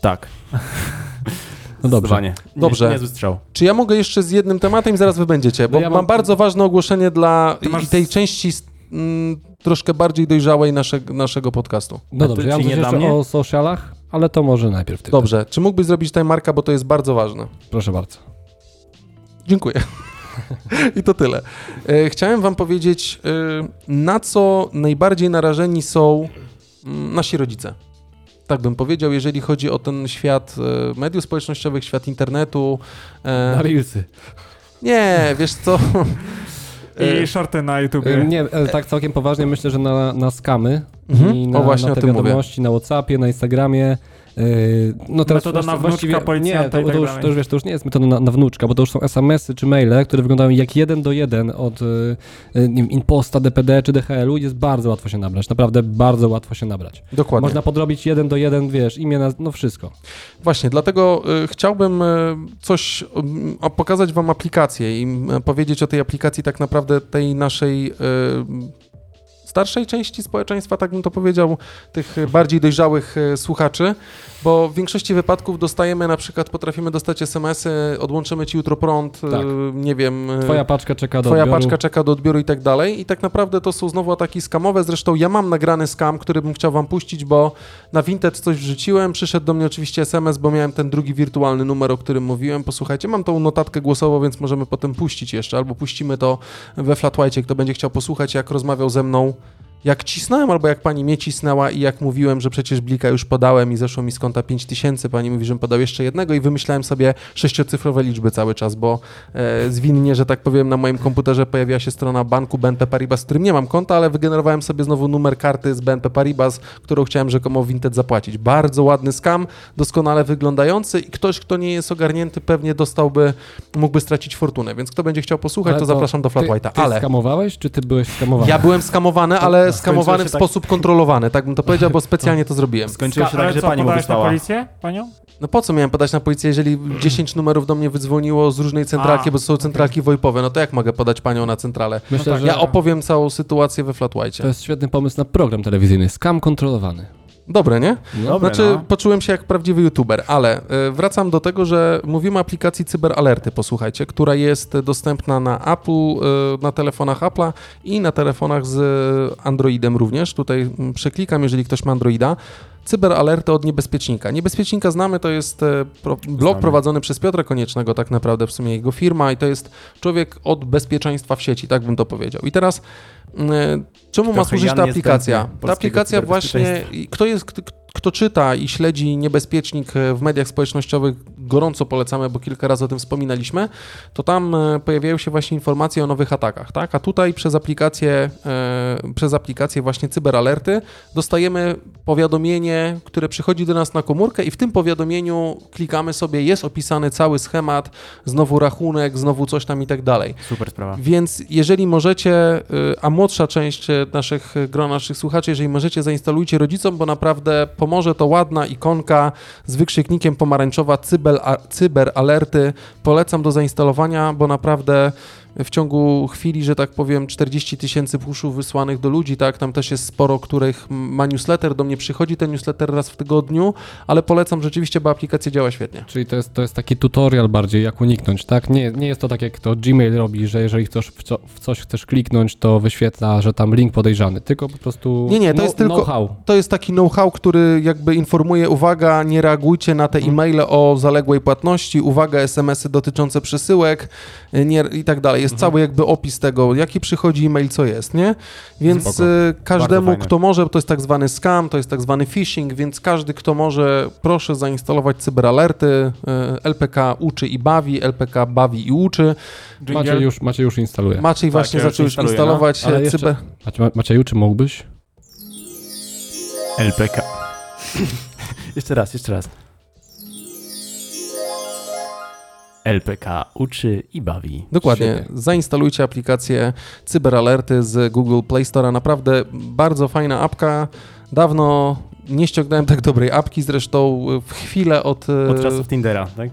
Tak. No dobrze. Nie- Dobrze. Niezły strzał. Czy ja mogę jeszcze z jednym tematem i zaraz wy będziecie, bo No ja mam... mam- bardzo ważne ogłoszenie dla masz- tej części mm, troszkę bardziej dojrzałej nasze, naszego podcastu. No A dobrze, ja mam nie jeszcze mnie? o socialach, ale to może najpierw ty. Dobrze, czy mógłbyś zrobić tutaj Marka, bo to jest bardzo ważne. Proszę bardzo. Dziękuję. I to tyle. E, Chciałem wam powiedzieć, e, na co najbardziej narażeni są mm, nasi rodzice. Tak bym powiedział, jeżeli chodzi o ten świat e, mediów społecznościowych, świat internetu. E, Na Reelsy. Nie, wiesz co? E, I shorty na Y, YouTubie. Nie, e, tak całkiem poważnie myślę, że na, na skamy Mhm. i O, na, właśnie na o te mówię. wiadomości, na Whatsappie, na Instagramie. Yy, no teraz Metoda na wnuczka policjanta Nie, to, tak to, już, to już wiesz, to już nie jest metoda na, na wnuczka, bo to już są SMS-y czy maile, które wyglądają jak jeden do jeden od y, y, nie wiem, Imposta, DPD czy DHL-u i jest bardzo łatwo się nabrać, naprawdę bardzo łatwo się nabrać. Dokładnie. Można podrobić jeden do jeden, wiesz, imię, naz- no wszystko. Właśnie, dlatego y, chciałbym y, coś, y, a pokazać wam aplikację i y, powiedzieć o tej aplikacji tak naprawdę tej naszej y, starszej części społeczeństwa, tak bym to powiedział, tych bardziej dojrzałych y, słuchaczy, bo w większości wypadków dostajemy na przykład, potrafimy dostać SMS-y, odłączymy ci jutro prąd, y, Tak. nie wiem... y, Twoja paczka czeka do Twoja odbioru. paczka czeka do odbioru i tak dalej. I tak naprawdę to są znowu ataki skamowe. Zresztą ja mam nagrany skam, który bym chciał wam puścić, bo na Vinted coś wrzuciłem. Przyszedł do mnie oczywiście SMS, bo miałem ten drugi wirtualny numer, o którym mówiłem. Posłuchajcie, mam tą notatkę głosową, więc możemy potem puścić jeszcze, albo puścimy to we Flat White, kto będzie chciał posłuchać, jak rozmawiał ze mną. Jak cisnąłem, albo jak pani mnie cisnęła i jak mówiłem, że przecież blika już podałem i zeszło mi z konta 5000, pani mówi, że podał jeszcze jednego i wymyślałem sobie sześciocyfrowe liczby cały czas, bo e, zwinnie, że tak powiem, na moim komputerze pojawiła się strona banku BNP Paribas, z którym nie mam konta, ale wygenerowałem sobie znowu numer karty z BNP Paribas, którą chciałem rzekomo Vinted zapłacić. Bardzo ładny skam, doskonale wyglądający i ktoś, kto nie jest ogarnięty, pewnie dostałby, mógłby stracić fortunę, więc kto będzie chciał posłuchać, Ale to, zapraszam do Flat Ty, White'a. ty Ale skamowałeś, czy ty byłeś skamowany? ja byłem skamowany, ale skamowany w tak- sposób kontrolowany, tak bym to powiedział, bo specjalnie to zrobiłem. Skończyło się tak, że co, pani mu podałeś na wysłała. policję panią? No po co miałem podać na policję, jeżeli 10 numerów do mnie wydzwoniło z różnej centralki, A, bo są centralki VoIPowe, no to jak mogę podać panią na centralę? Myślę, tak, że Ja opowiem całą sytuację we Flat White'cie. to jest świetny pomysł na program telewizyjny. Skam kontrolowany. Dobre, nie? Dobre, Znaczy, no. poczułem się jak prawdziwy youtuber, ale y, wracam do tego, że mówimy o aplikacji Cyberalerty, posłuchajcie, która jest dostępna na Apple, y, na telefonach Apple'a i na telefonach z Androidem również. Tutaj mm, przeklikam, jeżeli ktoś ma Androida. Cyberalerty od niebezpiecznika. Niebezpiecznika znamy, to jest e, pro, blog Znamy. prowadzony przez Piotra Koniecznego, tak naprawdę w sumie jego firma i to jest człowiek od bezpieczeństwa w sieci, tak bym to powiedział. I teraz e, czemu ma służyć ta aplikacja? Ta aplikacja właśnie, kto jest, kto, kto czyta i śledzi niebezpiecznik e, w mediach społecznościowych, gorąco polecamy, bo kilka razy o tym wspominaliśmy, to tam e, pojawiają się właśnie informacje o nowych atakach, tak? A tutaj przez aplikację, e, przez aplikację właśnie Cyberalerty dostajemy powiadomienie, które przychodzi do nas na komórkę i w tym powiadomieniu klikamy sobie, jest opisany cały schemat, znowu rachunek, znowu coś tam i tak dalej. Super sprawa. Więc jeżeli możecie, y, a młodsza część naszych grona, naszych słuchaczy, jeżeli możecie, zainstalujcie rodzicom, bo naprawdę pomoże to ładna ikonka z wykrzyknikiem pomarańczowa cyber, a, cyber alerty. Polecam do zainstalowania, bo naprawdę w ciągu chwili, że tak powiem, 40 tysięcy pushów wysłanych do ludzi, tak, tam też jest sporo, których ma newsletter, do mnie przychodzi ten newsletter raz w tygodniu, ale polecam rzeczywiście, bo aplikacja działa świetnie. Czyli to jest, to jest taki tutorial bardziej, jak uniknąć, tak? Nie, nie jest to tak, jak to Gmail robi, że jeżeli chcesz w, co, w coś chcesz kliknąć, to wyświetla, że tam link podejrzany, tylko po prostu Nie, nie, to know- jest tylko- know-how. To jest taki know-how, który jakby informuje, uwaga, nie reagujcie na te e-maile o zaległej płatności, uwaga, SMS-y dotyczące przesyłek y, nie, i tak dalej. Jest cały jakby opis tego, jaki przychodzi e-mail, co jest, nie? Więc Spoko. y, każdemu, kto może, to jest tak zwany scam, to jest tak zwany phishing, więc każdy, kto może, proszę zainstalować cyberalerty. Y, LPK uczy i bawi, LPK bawi i uczy. Macie już, macie już instaluje. Maciej Tak, właśnie ja zaczął już instaluję, instalować Ale jeszcze- cyber... Macie, Macieju, czy mógłbyś? LPK. jeszcze raz, jeszcze raz. LPK uczy i bawi. Dokładnie. Świetnie. Zainstalujcie aplikację Cyberalerty z Google Play Store'a. Naprawdę bardzo fajna apka. Dawno nie ściągnąłem tak dobrej apki, zresztą w chwilę od... Od czasów Tindera, tak?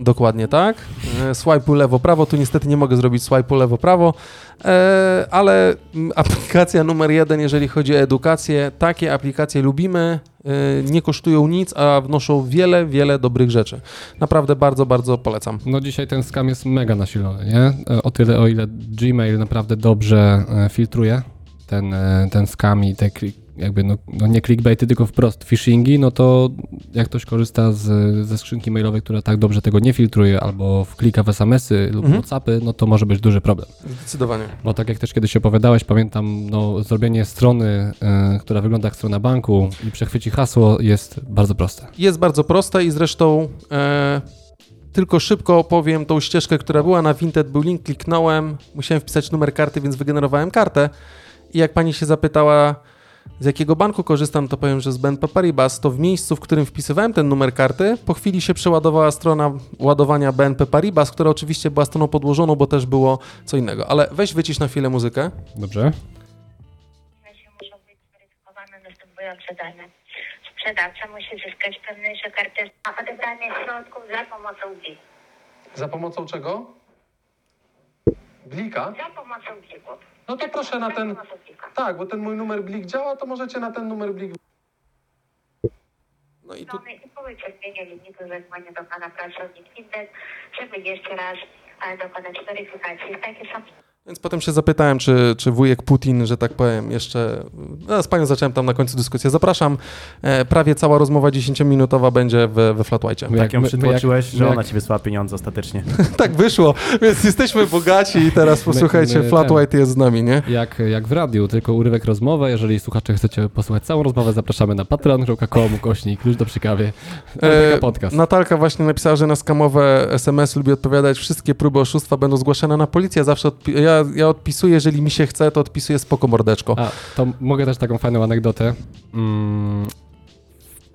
Dokładnie tak. E, Swipe'u lewo-prawo. Tu niestety nie mogę zrobić swipe'u lewo-prawo, e, ale aplikacja numer jeden, jeżeli chodzi o edukację, takie aplikacje lubimy. e, Nie kosztują nic, a wnoszą wiele, wiele dobrych rzeczy. Naprawdę bardzo, bardzo polecam. No dzisiaj ten skam jest mega nasilony, nie? O tyle, o ile Gmail naprawdę dobrze filtruje ten, ten skam i te klik, jakby no, no nie clickbaity, tylko wprost phishingi, no to jak ktoś korzysta z, ze skrzynki mailowej, która tak dobrze tego nie filtruje, albo wklika w SMS-y lub Mhm. WhatsAppy, no to może być duży problem. Zdecydowanie. Bo tak jak też kiedyś opowiadałeś, pamiętam, no zrobienie strony, e, która wygląda jak strona banku i przechwyci hasło jest bardzo proste. Jest bardzo proste i zresztą e, tylko szybko opowiem tą ścieżkę, która była na Vinted, był link, kliknąłem, musiałem wpisać numer karty, więc wygenerowałem kartę i jak pani się zapytała, z jakiego banku korzystam, to powiem, że z BNP Paribas, to w miejscu, w którym wpisywałem ten numer karty, po chwili się przeładowała strona ładowania BNP Paribas, która oczywiście była stroną podłożoną, bo też było co innego. Ale weź wycisz na chwilę muzykę. Dobrze? muszą być zweryfikowane następujące dane. Sprzedawca musi zyskać pewność, że kartę na odebranie środków za pomocą BIK. Za pomocą czego? Blika? Za pomocą BIK-ów. No to proszę na ten... Tak, bo ten mój numer Blik działa, to możecie na ten numer Blik. No i tu. Strony i po wyczerpieniu limitu zadzwonię do pana pracownik żeby jeszcze raz e, dokonać weryfikacji. Takie są Więc potem się zapytałem, czy, czy wujek Putin, że tak powiem, jeszcze. No, z panią zacząłem tam na końcu dyskusję. Zapraszam. E, prawie cała rozmowa 10-minutowa będzie we, we Flat White'cie. My Tak ją przytłoczyłeś, że jak- ona ci wysłała pieniądze ostatecznie. tak wyszło, więc jesteśmy bogaci i teraz posłuchajcie, my Flat ten- White jest z nami, nie? Jak, jak w radiu, tylko urywek rozmowy. Jeżeli słuchacze chcecie posłuchać całą rozmowę, zapraszamy na patreon.com kośnik, już do przykawie. E, podcast. Natalka właśnie napisała, że na skamowe SMS lubi odpowiadać. Wszystkie próby oszustwa będą zgłaszane na policję. Zawsze odpi- ja, ja odpisuję, jeżeli mi się chce, to odpisuję spoko mordeczko. A, to mogę też taką fajną anegdotę. Mm,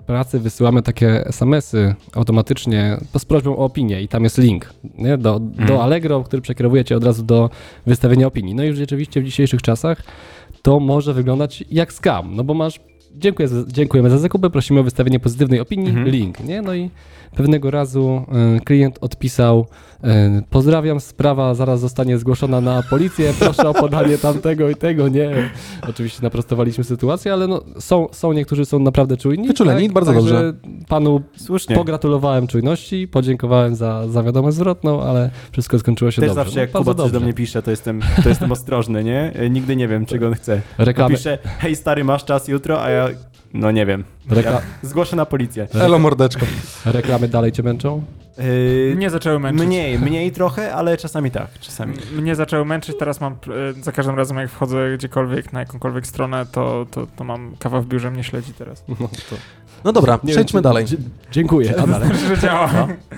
w pracy wysyłamy takie SMS-y automatycznie to z prośbą o opinię i tam jest link nie? Do, do Allegro, który przekierowuje cię od razu do wystawienia opinii. No i rzeczywiście w dzisiejszych czasach to może wyglądać jak scam, no bo masz dziękuję za, dziękujemy za zakupy, prosimy o wystawienie pozytywnej opinii, Mhm. link, nie? No i pewnego razu y, klient odpisał y, pozdrawiam, sprawa zaraz zostanie zgłoszona na policję, proszę o podanie tamtego i tego, nie. Oczywiście naprostowaliśmy sytuację, ale no, są, są niektórzy są naprawdę czujni. Wyczuleni, bardzo Także dobrze. Panu Słusznie. pogratulowałem czujności, podziękowałem za, za wiadomość zwrotną, ale wszystko skończyło się Też dobrze. zawsze jak No, bardzo Kuba coś do mnie pisze, to jestem, to jestem ostrożny, nie? Nigdy nie wiem, czego on chce. Reklamy, Pisze, hej stary, masz czas jutro, a ja, no nie wiem. rekla, Ja zgłoszę na policję. Elo mordeczko. reklamy dalej cię męczą? Yy, Mnie zaczęły męczyć. mniej, mniej trochę, ale czasami tak, czasami. Mnie zaczęły męczyć, teraz mam e, za każdym razem jak wchodzę gdziekolwiek, na jakąkolwiek stronę, to, to, to mam kawa w biurze mnie śledzi teraz. No, to, No dobra, nie przejdźmy wiem, dalej. Dziękuję, a dalej. że działa.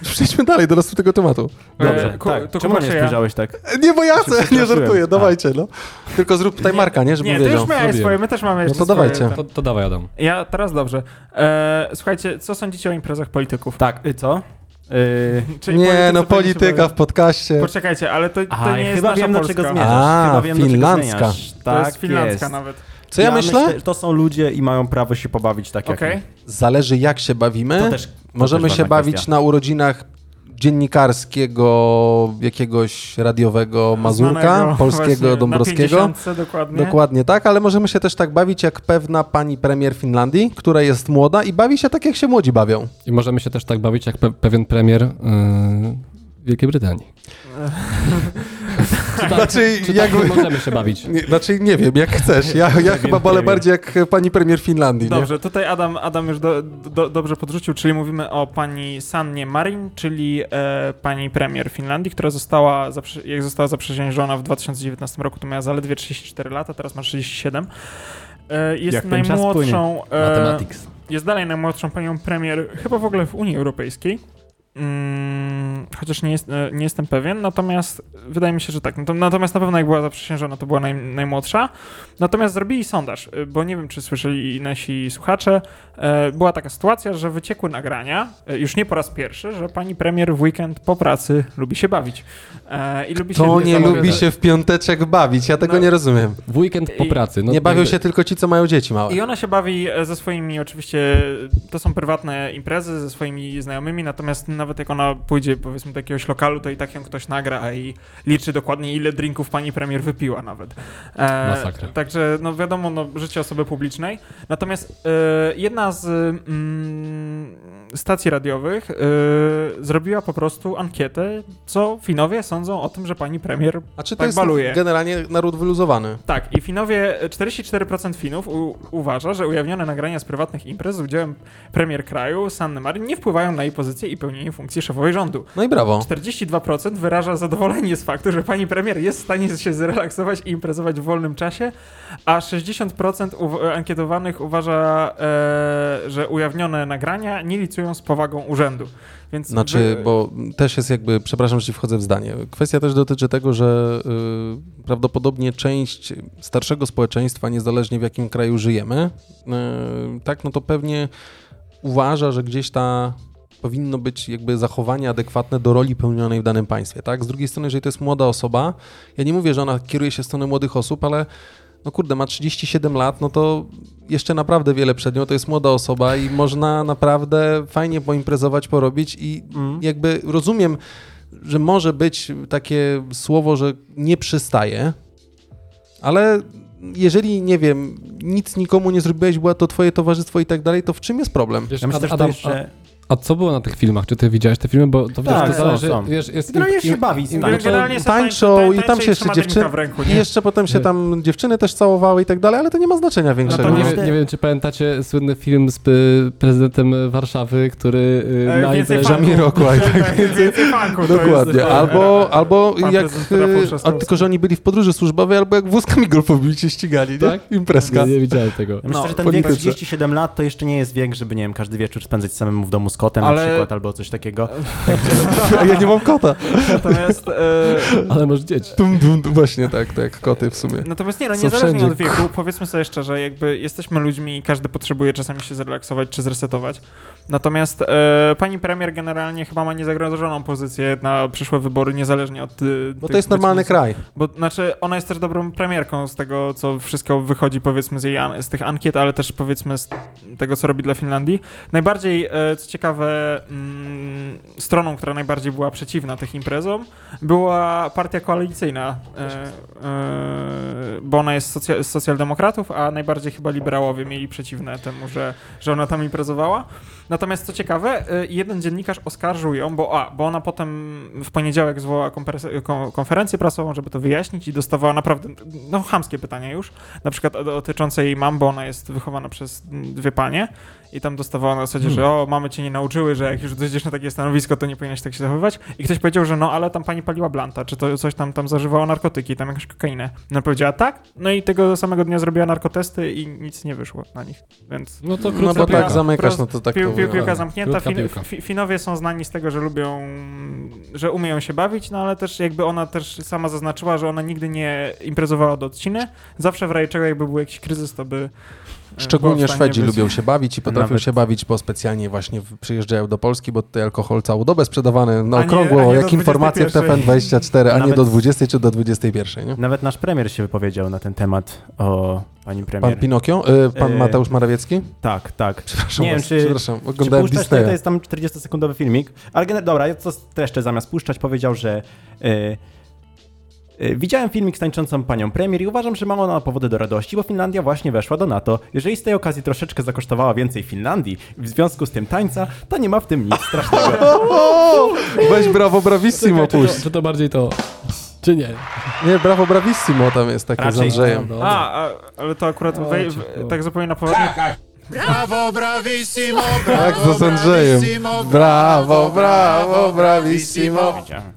Przejdźmy dalej do następnego tematu. Dobrze, E, ku- tak. to Czemu nie spojrzałeś tak? Nie, bo ja nie żartuję, dawajcie, no. Tylko zrób tutaj marka, nie, żebym Nie, to wiedział. już miałeś swoje, my też mamy jeszcze to dawajcie. swoje. To, to dawaj Adam. Ja teraz dobrze. E, słuchajcie, co sądzicie o imprezach polityków? Tak, y, co? Yy, Czyli Nie, politycy no polityka w podcaście. Poczekajcie, ale to, to a, nie jest chyba nasza wiem, do Polska. czego zmierzasz. A, chyba wiem, do czego finlandzka. zmierzasz. To Tak jest finlandzka jest. nawet. Co ja, myślę? To są ludzie i mają prawo się pobawić tak jak Okej. my. Zależy jak się bawimy. To też, to Możemy też się ważna bawić kwestia. na urodzinach dziennikarskiego, jakiegoś radiowego Mazurka, Znanego polskiego, właśnie Dąbrowskiego. Na 50 dokładnie. Dokładnie tak, ale możemy się też tak bawić jak pewna pani premier Finlandii, która jest młoda i bawi się tak, jak się młodzi bawią. I możemy się też tak bawić jak pe pewien premier yy, Wielkiej Brytanii. Czy tak, Znaczy, czy tak jakby- nie możemy się bawić? Nie, znaczy nie wiem, jak chcesz. Ja, ja chyba wolę bardziej jak pani premier Finlandii. Nie? Dobrze, tutaj Adam, Adam już do, do, dobrze podrzucił, czyli mówimy o pani Sannie Marin, czyli e, pani premier Finlandii, która została, zaprze- jak została zaprzysiężona w 2019 roku, to miała zaledwie 34 lata, teraz ma 37. E, jest Jak ten czas najmłodszą, e, jest dalej najmłodszą panią premier chyba w ogóle w Unii Europejskiej. Mm, chociaż nie, jest, e, nie jestem pewien, natomiast wydaje mi się, że tak. Nato- Natomiast na pewno jak była zaprzysiężona, to była naj, najmłodsza. Natomiast zrobili sondaż, e, bo nie wiem, czy słyszeli nasi słuchacze, e, była taka sytuacja, że wyciekły nagrania, e, już nie po raz pierwszy, że pani premier w weekend po pracy lubi się bawić. E, I lubi To się nie lubi się w piąteczek bawić, ja tego No. nie rozumiem. W weekend po pracy. No, Nie bawią się tylko ci, co mają dzieci małe. I ona się bawi ze swoimi, oczywiście, to są prywatne imprezy ze swoimi znajomymi, natomiast nawet jak ona pójdzie, powiedzmy, do jakiegoś lokalu, to i tak ją ktoś nagra i liczy dokładnie, ile drinków pani premier wypiła nawet. E, Masakra. Także, no wiadomo, no, życie osoby publicznej. Natomiast e, jedna z mm, stacji radiowych e, zrobiła po prostu ankietę, co Finowie sądzą o tym, że pani premier A czy to tak jest baluje. generalnie naród wyluzowany? Tak, i Finowie, 44% Finów u, uważa, że ujawnione nagrania z prywatnych imprez z udziałem premier kraju, Sanny Marin, nie wpływają na jej pozycję i pełnienie funkcji szefowej rządu. No i brawo. 42% wyraża zadowolenie z faktu, że pani premier jest w stanie się zrelaksować i imprezować w wolnym czasie, a 60% uw- ankietowanych uważa, e, że ujawnione nagrania nie licują z powagą urzędu. Więc Znaczy, wy- bo też jest jakby, przepraszam, że ci wchodzę w zdanie. Kwestia też dotyczy tego, że y, prawdopodobnie część starszego społeczeństwa, niezależnie w jakim kraju żyjemy, y, tak, no to pewnie uważa, że gdzieś ta powinno być jakby zachowanie adekwatne do roli pełnionej w danym państwie, tak? Z drugiej strony, jeżeli to jest młoda osoba, ja nie mówię, że ona kieruje się w stronę młodych osób, ale no kurde, ma 37 lat, no to jeszcze naprawdę wiele przed nią, to jest młoda osoba i można naprawdę fajnie poimprezować, porobić i Mm. jakby rozumiem, że może być takie słowo, że nie przystaje, ale jeżeli, nie wiem, nic nikomu nie zrobiłeś, była to twoje towarzystwo i tak dalej, to w czym jest problem? Wiesz, Ja myślę, Ad- że to Adam, jeszcze... a, co było na tych filmach? Czy ty widziałeś te filmy? Bo to wiesz, Tak, to są, zależy, są. wiesz, jest... Generalnie się bawi z im- tańczą. Generalnie tańczą i tam się jeszcze dziewczyny- drinka w ręku, I nie? jeszcze potem się tam dziewczyny też całowały i tak dalej, ale to nie ma znaczenia większego. to nie, nie- No. wiem- nie czy pamiętacie słynny film z y, prezydentem Warszawy, który y, E, na imprezie- funku. Jamiroquai, tak. To Dokładnie. jest- Albo, albo jak. Trzaskowski. a tylko, że oni byli w podróży służbowej, albo jak wózkami golfowymi się ścigali, nie? Tak? Imprezka. Nie, nie widziałem tego. Myślę, No, że ten polityce. wiek 37 lat to jeszcze nie jest wiek, żeby, nie wiem, każdy wieczór spędzać samemu w domu z kotem Ale- na przykład, albo coś takiego. Ja nie mam kota. Natomiast, e, Ale masz dzieci. Tum, dum, dum. Właśnie tak, to jak koty w sumie. natomiast nie, no niezależnie wszędzie. od wieku, powiedzmy sobie szczerze, jakby jesteśmy ludźmi i każdy potrzebuje czasami się zrelaksować czy zresetować. Natomiast e, pani premier generalnie chyba ma niezagrożoną pozycję na przyszłe wybory, niezależnie od y, Bo to jest normalny powiedzmy, kraj. Bo znaczy, ona jest też dobrą premierką z tego, co wszystko wychodzi, powiedzmy, z jej z tych ankiet, ale też powiedzmy z tego, co robi dla Finlandii. Najbardziej, e, co ciekawe, mm, stroną, która najbardziej była przeciwna tych imprezom, była partia koalicyjna, e, e, bo ona jest z socjaldemokratów, a najbardziej chyba liberałowie mieli przeciwne temu, że, że ona tam imprezowała. Natomiast co ciekawe, e, jeden dziennikarz oskarżył ją, bo, a, bo ona potem w poniedziałek zwołała ko- konferencję prasową, żeby to wyjaśnić i dostawała naprawdę, no chamskie pytania już, na przykład dotyczące jej mam, bo ona jest wychowana przez dwie panie i tam dostawała na zasadzie, że o, mamy cię nie nauczyły, że jak już dojdziesz na takie stanowisko, to nie powinieneś tak się zachowywać i ktoś powiedział, że no, ale tam pani paliła blanta, czy to coś tam, tam zażywała narkotyki, tam jakąś kokainę. No powiedziała tak, no i tego samego dnia zrobiła narkotesty i nic nie wyszło na nich, więc... No to No krótka bo piłka. tak zamykasz, no to tak Pił, to pił, piłka wygląda. zamknięta. Fin, piłka. fi, Finowie są znani z tego, że lubią, że umieją się bawić, no ale też jakby ona też sama zaznaczyła, że ona nigdy nie imprezowała do odciny. Zawsze w razie czego jakby był jakiś kryzys, to by Szczególnie Szwedzi być- lubią się bawić i potrafią Nawet- się bawić, bo specjalnie właśnie przyjeżdżają do Polski, bo tutaj alkohol całą dobę sprzedawany na A nie- okrągło, a nie jak informacje w 21. TVN24, a nie Nawet- do 20 czy do 21, nie? Nawet nasz premier się wypowiedział na ten temat o pani premier. Pan Pinokio? Y, Pan E, Mateusz Morawiecki? Tak, tak. Przepraszam Nie wiem, was, czy- przepraszam, Czy oglądałem to, Disneya. to jest tam 40-sekundowy filmik, ale dobra, ja to streszczę zamiast puszczać, powiedział, że e, widziałem filmik z tańczącą panią premier i uważam, że ma ona powody do radości, bo Finlandia właśnie weszła do NATO. Jeżeli z tej okazji troszeczkę zakosztowała więcej Finlandii w związku z tym tańca, to nie ma w tym nic strasznego. Weź brawo bravissimo Czekaj, czy, puść. to, czy to bardziej to, czy nie? Nie, brawo bravissimo tam jest takie z Andrzejem. No, A, a, ale to akurat O, wej, tak zupełnie na poważnie. Brawo, bravissimo, Tak, to z Andrzejem. Brawo, brawo, bravissimo.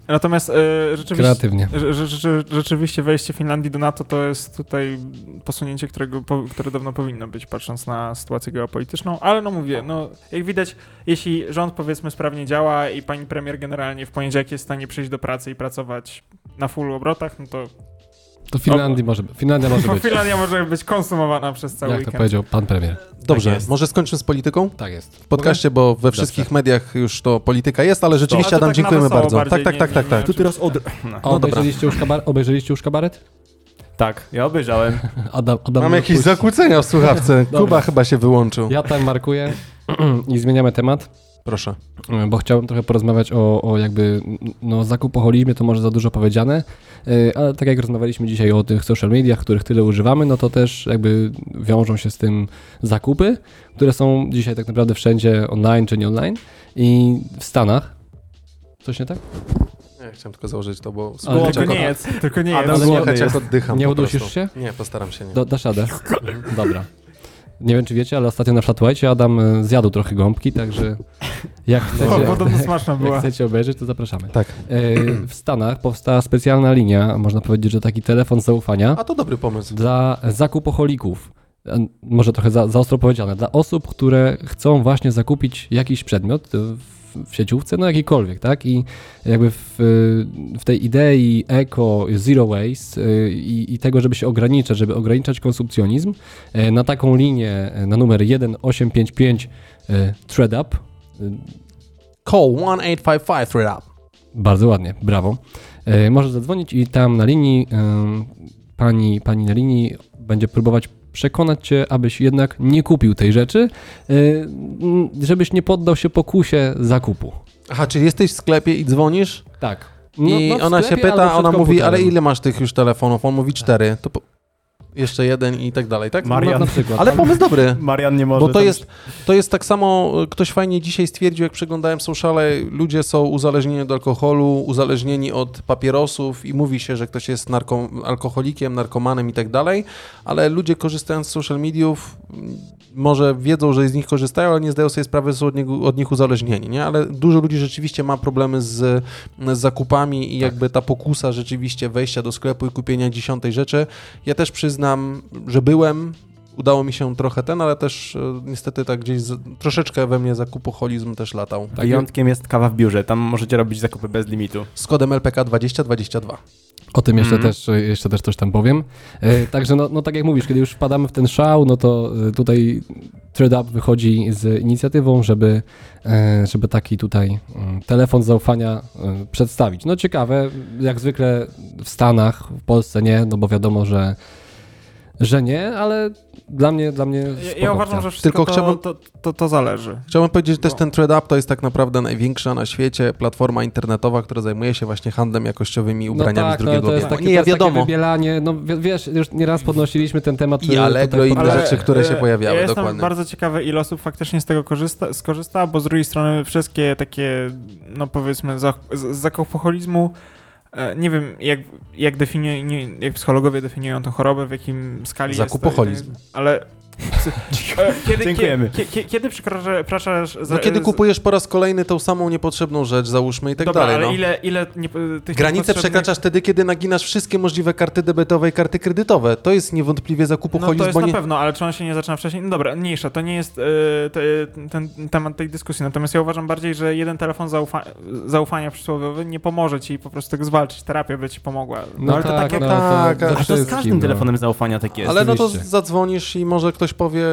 Natomiast e, rzeczywiście, Kreatywnie. rze- rze- rze- rzeczywiście wejście Finlandii do NATO to jest tutaj posunięcie, którego, po, które dawno powinno być, patrząc na sytuację geopolityczną, ale no mówię, no jak widać, jeśli rząd powiedzmy sprawnie działa i pani premier generalnie w poniedziałek jest w stanie przyjść do pracy i pracować na full obrotach, no to To Finlandii może, Finlandia może być. Finlandia może być konsumowana przez cały Jak to weekend. powiedział pan premier. Dobrze, jest. może skończmy z polityką? Tak jest. W podcaście, bo we wszystkich mediach już to polityka jest, ale rzeczywiście Ale to Adam, tak dziękujemy bardzo. Tak, tak, nie- tak, tak, tak. Tu teraz od... No. No obejrzeliście, już kabar- obejrzeliście już kabaret? Tak, ja obejrzałem. Adam, Adam Mam jakieś zakłócenia w słuchawce. Kuba chyba się wyłączył. Ja tam markuję i zmieniamy temat. Proszę. bo chciałbym trochę porozmawiać o, o jakby no, zakupoholizmie, to może za dużo powiedziane, yy, ale tak jak rozmawialiśmy dzisiaj o tych social mediach, których tyle używamy, no to też jakby wiążą się z tym zakupy, które są dzisiaj tak naprawdę wszędzie online czy nie online i w Stanach. Coś nie tak? Nie, chciałem tylko założyć to, bo Ale słuchać, Tylko nie jest, tylko nie Ale jest. nie- jest. oddycham Nie po udusisz się? Nie, postaram się nie. Do, dasz radę? Dobra. Nie wiem, czy wiecie, ale ostatnio na Flatwhite Adam y, zjadł trochę gąbki, także jak O, chcecie, podobno smaczna jak była. chcecie obejrzeć, to zapraszamy. Tak. Y, W Stanach powstała specjalna linia, można powiedzieć, że taki telefon zaufania A to dobry pomysł. dla zakupoholików. E, Może trochę za, za ostro powiedziane. Dla osób, które chcą właśnie zakupić jakiś przedmiot w, w sieciówce, no jakikolwiek, tak? I jakby w, w tej idei eco, zero waste y, i, i tego, żeby się ograniczać, żeby ograniczać konsumpcjonizm, e, na taką linię, e, na numer 1855 e, ThreadUp, y, Call 1855 thread up. Bardzo ładnie, brawo. Możesz zadzwonić i tam na linii pani, pani na linii będzie próbować przekonać cię, abyś jednak nie kupił tej rzeczy, m, żebyś nie poddał się pokusie zakupu. Aha, czyli jesteś w sklepie i dzwonisz Tak. i w ona się sklepie pyta, ona mówi, ale ile masz tych już telefonów? On mówi cztery. To po... jeszcze jeden i tak dalej, tak? Marian. No, na przykład. Ale pomysł dobry. Marian nie może. Bo to tam- jest, to jest tak samo, ktoś fajnie dzisiaj stwierdził, jak przeglądałem sociale, ludzie są uzależnieni od alkoholu, uzależnieni od papierosów i mówi się, że ktoś jest narko, alkoholikiem, narkomanem i tak dalej, ale ludzie korzystając z social mediów m, może wiedzą, że z nich korzystają, ale nie zdają sobie sprawy, że są od, niego, od nich uzależnieni, nie? Ale dużo ludzi rzeczywiście ma problemy z, z zakupami i jakby ta pokusa rzeczywiście wejścia do sklepu i kupienia dziesiątej rzeczy. Ja też przyznam, że byłem, udało mi się trochę ten, ale też e, niestety tak gdzieś z, troszeczkę we mnie zakupoholizm też latał. Wyjątkiem jest kawa w biurze. Tam możecie robić zakupy bez limitu. Z kodem LPK 2022. O tym jeszcze, Mhm. też, jeszcze też coś tam powiem. E, Także no, no tak jak mówisz, kiedy już wpadamy w ten szał, no to e, tutaj ThreadUp wychodzi z inicjatywą, żeby, e, żeby taki tutaj mm, telefon zaufania e, przedstawić. No ciekawe, jak zwykle w Stanach, w Polsce nie, no bo wiadomo, że, że nie, ale dla mnie, dla mnie Ja, spoko ja uważam, że wszystko Tylko to, chciałbym- to, to, to zależy. Chciałbym powiedzieć, że też ten ThreadUp to jest tak naprawdę największa na świecie platforma internetowa, która zajmuje się właśnie handlem jakościowymi ubraniami no tak, z drugiego no, to jest wieku. takie, Nie, ja wiadomo. wybielanie, no wie- wiesz, już nieraz podnosiliśmy ten temat. I Allegro i inne Ale, rzeczy, które się e, pojawiały, Ja jestem dokładnie. bardzo ciekawy, ile osób faktycznie z tego korzysta, skorzysta, bo z drugiej strony wszystkie takie, no powiedzmy, za, e, nie wiem, jak, jak, definiuje, nie, jak psychologowie definiują tę chorobę, w jakim skali Zakupoholizm. jest. Ale kiedy, Dziękujemy. Kiedy, kiedy, kiedy przekraczasz... No kiedy kupujesz po raz kolejny tą samą niepotrzebną rzecz, załóżmy i tak Dobra, dalej. ale no. ile, ile nie, tych Granicę niepotrzebnych- przekraczasz wtedy, kiedy naginasz wszystkie możliwe karty debetowe i karty kredytowe. To jest niewątpliwie No zakupoholizm, to jest bo na nie... pewno, ale czy on się nie zaczyna wcześniej? No dobra, mniejsza, to nie jest e, te, ten temat tej dyskusji. Natomiast ja uważam bardziej, że jeden telefon zaufa zaufania przysłowiowy nie pomoże ci po prostu tego zwalczyć. Terapia by ci pomogła. No, ale to tak, tak no, jak- tak, to a ze A to z każdym no. telefonem zaufania tak jest. Ale no to zadzwonisz i może ktoś powie,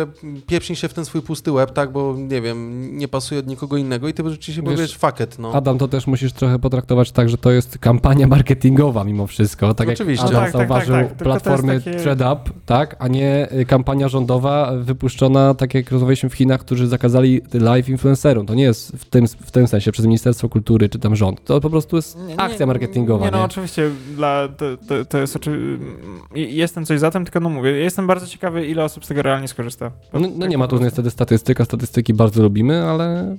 pieprznij się w ten swój pusty łeb, tak, bo nie wiem, nie pasuje od nikogo innego i ty rzeczywiście Wiesz, powiesz fuck it, no. Adam, to też musisz trochę potraktować tak, że to jest kampania marketingowa mimo wszystko. Tak Oczywiście. jak No Adam tak, tak, zauważył tak, tak. Platformy takie- ThreadUp, tak, a nie y, kampania rządowa wypuszczona, tak jak rozmawialiśmy w Chinach, którzy zakazali live influencerom. To nie jest w tym, w tym sensie przez Ministerstwo Kultury czy tam rząd. To po prostu jest Nie, akcja marketingowa. Nie, no nie? oczywiście, dla, to, to, to jest oczy... Jestem coś za tym, tylko no mówię, jestem bardzo ciekawy, ile osób z tego realnie skorzysta. No, no Tak nie ma tu niestety statystyka, statystyki bardzo lubimy, ale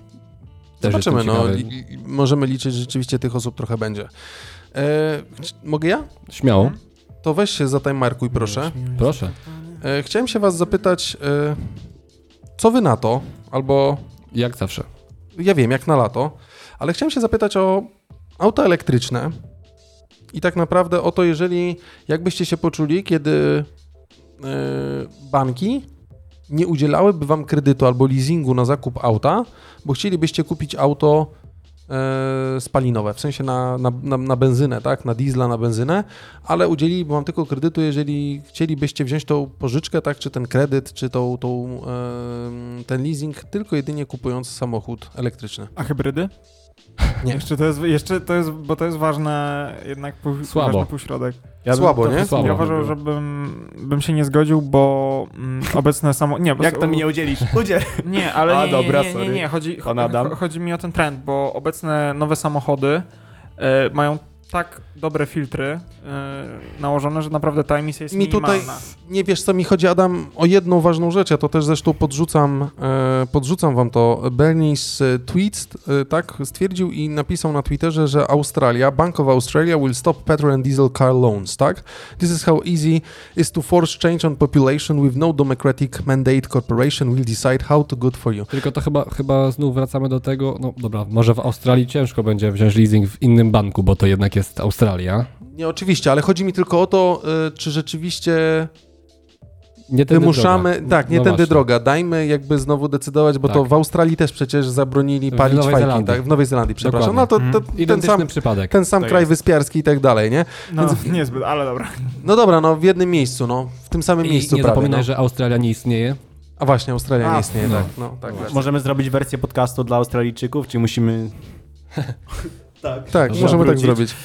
też Zobaczymy, no. ciekawy. I, i możemy liczyć, że rzeczywiście tych osób trochę będzie. E, mogę ja? Śmiało, To weź się zatajmarkuj, proszę. proszę. E, chciałem się was zapytać, e, co wy na to? Albo Jak zawsze. ja wiem, jak na lato, ale chciałem się zapytać o auta elektryczne i tak naprawdę o to, jeżeli jakbyście się poczuli, kiedy e, banki nie udzielałyby wam kredytu albo leasingu na zakup auta, bo chcielibyście kupić auto e, spalinowe, w sensie na, na, na, na benzynę, tak, na diesla, na benzynę, ale udzieliliby wam tylko kredytu, jeżeli chcielibyście wziąć tą pożyczkę, tak, czy ten kredyt, czy tą, tą, e, ten leasing, tylko jedynie kupując samochód elektryczny. A hybrydy? Nie. Jeszcze to jest, jeszcze to jest, bo to jest ważne, jednak pół, Słabo. ważny półśrodek. Ja Słabo, nie? Słabo. Ja uważam, że bym, bym się nie zgodził, bo mm, obecne samo... Nie, bo Jak to mi nie udzielisz? Udziel. Nie, ale A, nie, dobra, nie, nie, nie, sorry. nie. Chodzi, Pan Adam. cho- chodzi mi o ten trend, bo obecne nowe samochody e, mają tak dobre filtry e, nałożone, że naprawdę ta emisja jest Mi tutaj minimalna. nie wiesz co mi chodzi, Adam, o jedną ważną rzecz, ja to też zresztą podrzucam, e, podrzucam wam to. Bernie z e, Tweets, e, tak, stwierdził i napisał na Twitterze, że Australia, Bank of Australia will stop petrol and diesel car loans, tak? This is how easy is to force change on population with no democratic mandate corporation will decide how to good for you. Tylko to chyba, chyba znów wracamy do tego, no dobra, może w Australii ciężko będzie wziąć leasing w innym banku, bo to jednak jest Australia. Nie, oczywiście, ale chodzi mi tylko o to, e, czy rzeczywiście Nie tędy wymuszamy, droga. tak, nie No tędy właśnie. droga, dajmy jakby znowu decydować, bo to Tak. w Australii też przecież zabronili W palić fajki, Zelandii. tak, w Nowej Zelandii, przepraszam, no to, to ten Identyczny sam, przypadek. ten sam To kraj jest. wyspiarski i tak dalej, nie? No, niezbyt, ale dobra. No dobra, no w jednym miejscu, no, w tym samym I miejscu nie prawie, zapominaj, no. że Australia nie istnieje. A właśnie, Australia nie A, istnieje, no. tak, no, tak, tak. Możemy zrobić wersję podcastu dla Australijczyków, czy musimy... tak. Tak, Może możemy tak wrócić. zrobić.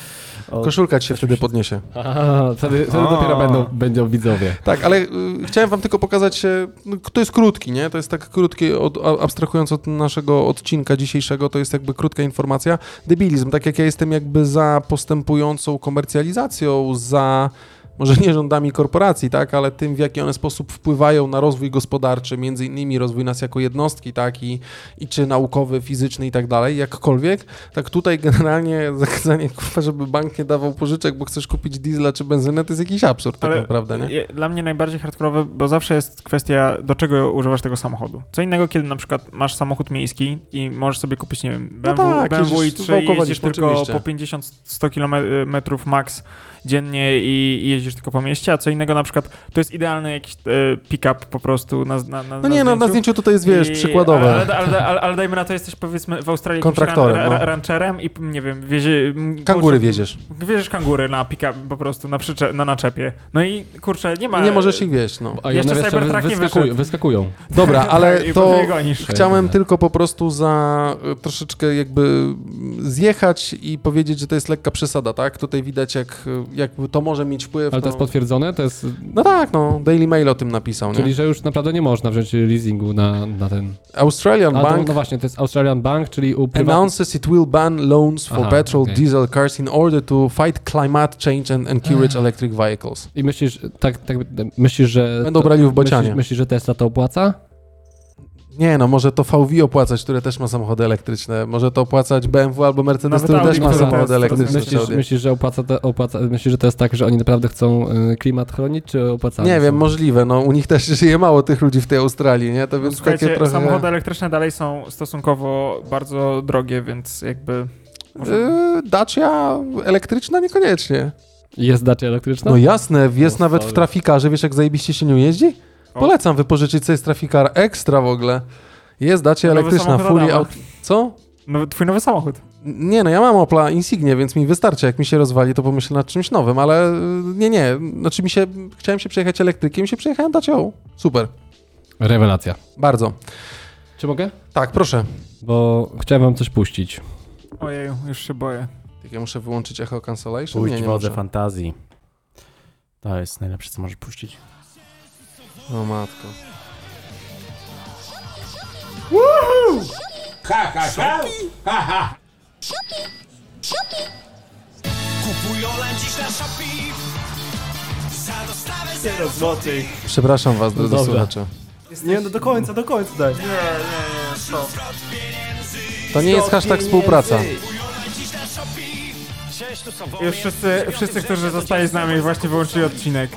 O, Koszulka ci się wtedy podniesie. Aha, wtedy, wtedy A. dopiero będą, będą widzowie. Tak, ale y, chciałem wam tylko pokazać, e, no, to jest krótki, nie? To jest tak krótkie, od, a- abstrahując od naszego odcinka dzisiejszego, to jest jakby krótka informacja. Debilizm, tak jak ja jestem jakby za postępującą komercjalizacją, za może nie rządami korporacji, tak, ale tym, w jaki one sposób wpływają na rozwój gospodarczy, między innymi rozwój nas jako jednostki, tak, i, i czy naukowy, fizyczny i tak dalej, jakkolwiek, tak tutaj generalnie zakazanie, kurwa, żeby bank nie dawał pożyczek, bo chcesz kupić diesla czy benzynę, to jest jakiś absurd tak Ale naprawdę, nie? Dla mnie najbardziej hardkorowe, bo zawsze jest kwestia, do czego używasz tego samochodu. Co innego, kiedy na przykład masz samochód miejski i możesz sobie kupić, nie wiem, BMW, tak, BMW jeździsz, i3 i jeździsz tylko po 50-100 km max dziennie i, i jeździsz tylko po mieście, a co innego na przykład, to jest idealny jakiś e, pick-up po prostu na, na, na No nie, no na zdjęciu tutaj jest, wiesz, I- przykładowe. Ale, ale, ale, ale dajmy na to, jesteś powiedzmy w Australii Kontraktorem, ran, ra, no. rancherem i nie wiem, wiezie... Kangury kurczę, wieziesz. Wieziesz kangury na pick-up po prostu, na, przycze- na naczepie. No i kurczę, nie ma... Nie możesz ich wieść, no. A Jeszcze Cybertruck nie wyskakują, wyszedł. wyskakują. Dobra, ale I to chciałem tylko po prostu za e, troszeczkę jakby zjechać i powiedzieć, że to jest lekka przesada, tak? Tutaj widać, jak, jak to może mieć wpływ. Ale to jest potwierdzone, to jest... No tak, no, Daily Mail o tym napisał, Czyli, nie? że już naprawdę nie można wziąć leasingu na, na ten... Australian A, to, Bank no właśnie, to jest Australian Bank, czyli u prywatnych... announces it will ban loans for Aha, petrol okej. diesel cars in order to fight climate change and encourage electric vehicles. I myślisz, tak, tak, myślisz, że... Będą to- brali w bocianie. Myślisz, myślisz, że Tesla to opłaca? Nie, no może to VW opłacać, które też ma samochody elektryczne. Może to opłacać BMW albo Mercedes, Nawet który Audi, też ma samochody elektryczne. Myślisz, myślisz, że opłaca, to, opłaca, myślisz, że to jest tak, że oni naprawdę chcą y, klimat chronić, czy opłacają? Nie wiem, możliwe. No, u nich też żyje mało tych ludzi w tej Australii, nie? To więc Słuchajcie, takie trochę... samochody elektryczne dalej są stosunkowo bardzo drogie, więc jakby... Może... Yy, Dacia elektryczna niekoniecznie. Jest Dacia elektryczna? No jasne, jest O, nawet w sorry. trafikarze. Wiesz, jak zajebiście się nią jeździ? Polecam wypożyczyć sobie z trafikar ekstra w ogóle. Jest Nowy elektryczna, fully out... Co? No, twój nowy samochód. Nie, no ja mam Opla Insignia, więc mi wystarczy. Jak mi się rozwali, to pomyślę nad czymś nowym, ale yy, nie, nie. Znaczy mi się... Chciałem się przejechać elektrykiem, się przejechałem Dacią. Super. Rewelacja. Bardzo. Czy mogę? Tak, proszę. Bo chciałem wam coś puścić. Ojeju, już się boję. Tak, ja muszę wyłączyć echo cancellation? Pójdź nie, nie wodze muszę. fantazji. To jest najlepsze, co możesz puścić. O matko. Przepraszam was, drodzy Dobra. słuchacze. Nie, no do końca, do końca daj. To nie jest hashtag współpraca. Już wszyscy, wszyscy, którzy zostali z nami właśnie wyłączyli odcinek.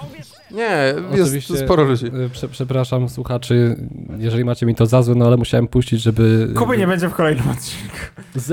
Nie, jest Oczywiście, sporo ludzi. y, Prze, przepraszam słuchaczy, jeżeli macie mi to za złe, no ale musiałem puścić, żeby... Kuby nie będzie w kolejnym odcinku.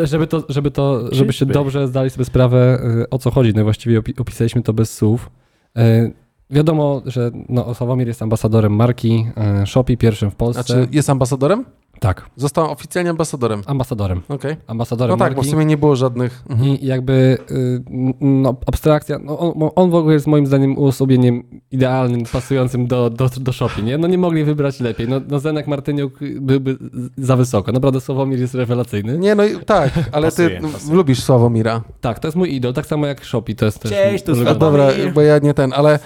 Żeby to, żeby to, żebyście dobrze zdali sobie sprawę, y, o co chodzi. No właściwie opi- opisaliśmy to bez słów. Y, Wiadomo, że no, Sławomir jest ambasadorem marki Shopee, pierwszym w Polsce. Znaczy, jest ambasadorem? Tak, Został oficjalnie ambasadorem. ambasadorem. Okej. Ambasadorem No tak, bo marki. w sumie nie było żadnych... Mhm. I jakby y, no, abstrakcja, no, on, on w ogóle jest moim zdaniem uosobieniem idealnym, pasującym do, do, do Shopee, nie? No nie mogli wybrać lepiej. No, no Zenek Martyniuk byłby za wysoko. Naprawdę Sławomir jest rewelacyjny. Nie, no i tak, ale Pasuje, ty pasuje. lubisz Sławomira. Tak, to jest mój idol, tak samo jak Shopee, to jest też... Cześć, A ulubiony. Sławomir. dobra, bo ja nie ten, ale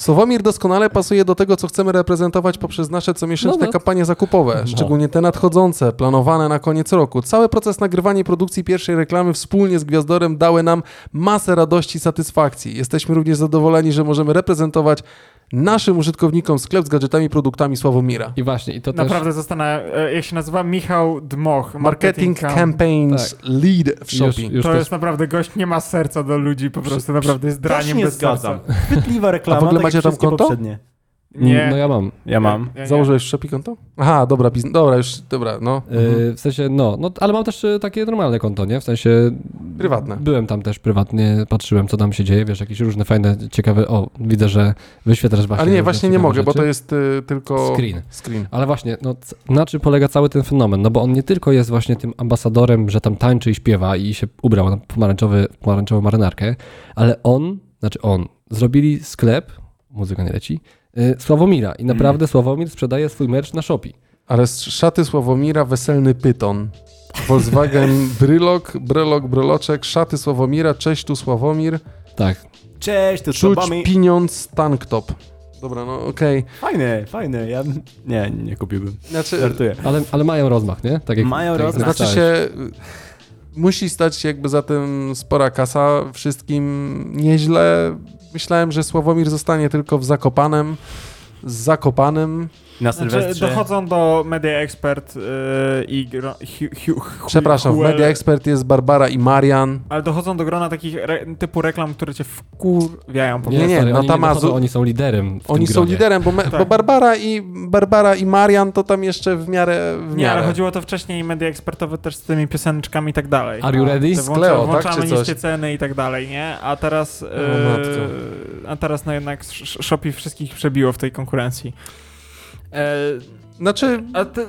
Sławomir doskonale pasuje do tego, co chcemy reprezentować poprzez nasze comiesięczne No, no. kampanie zakupowe, szczególnie te nadchodzące, planowane na koniec roku. Cały proces nagrywania i produkcji pierwszej reklamy wspólnie z Gwiazdorem dały nam masę radości i satysfakcji. Jesteśmy również zadowoleni, że możemy reprezentować naszym użytkownikom sklep z gadżetami i produktami Sławomira. I właśnie, i to Naprawdę zostanę, e, jak się nazywa, Michał Dmoch. Marketing Cam- Campaigns Lead w też... Już, już To też jest naprawdę gość, nie ma serca do ludzi, po prostu naprawdę jest Też draniem nie bez zgadzam. serca. Chwytliwa reklama, A w ogóle tak macie tam konto? poprzednie. Nie. No ja mam. Ja mam. Ja nie. Założyłeś Shopee konto? Aha, dobra, biznes. Dobra, już, dobra, no. Yy, w sensie, no, no, ale mam też y, takie normalne konto, nie? W sensie... Prywatne. Byłem tam też prywatnie, patrzyłem, co tam się dzieje, wiesz, jakieś różne fajne, ciekawe... O, widzę, że wyświetlasz właśnie... Ale nie, właśnie nie mogę, bo rzeczy. to jest y, tylko... Screen. Screen. Ale właśnie, no, na czym polega cały ten fenomen? No bo on nie tylko jest właśnie tym ambasadorem, że tam tańczy i śpiewa i się ubrał na pomarańczowy, pomarańczową marynarkę, ale on, znaczy on, zrobili sklep, muzyka nie leci, Sławomira i naprawdę Sławomir sprzedaje swój merch na Shopee. Ale z szaty Sławomira weselny pyton. Volkswagen Brylok, Brylok, Bryloczek, szaty Sławomira, cześć tu Sławomir, Tak. Cześć, tu czuć Sławomir. pieniądz tanktop. Dobra, no okej. Fajne, fajne. Ja nie, nie kupiłbym. Znaczy, Żartuję. Ale, ale mają rozmach, nie? Tak jak, Mają tak rozmach. znaczy się... y, Musi stać się jakby za tym spora kasa, wszystkim nieźle. Myślałem, że Sławomir zostanie tylko w Zakopanem, z Zakopanem. Na Znaczy, Sylwestrze. dochodzą do Media Expert yy, i gro, hu, hu, hu, Przepraszam, w Media Expert jest Barbara i Marian. Ale dochodzą do grona takich re, typu reklam, które cię wkurwiają po Nie, prostu. nie, stary, no oni, tam nie dochodzą, oni są liderem w Oni tym są gronie. liderem, bo, me, Tak. bo Barbara, i, Barbara i Marian to tam jeszcze w miarę. W Nie, ale miarę. chodziło to wcześniej media ekspertowe też z tymi pioseneczkami i tak dalej. Are you ready? Te Z Cleo, tak, włączamy czy coś? niskie ceny i tak dalej, nie? A teraz, e, a teraz no jednak Sh- Shopee wszystkich przebiło w tej konkurencji. E, Znaczy, a ty,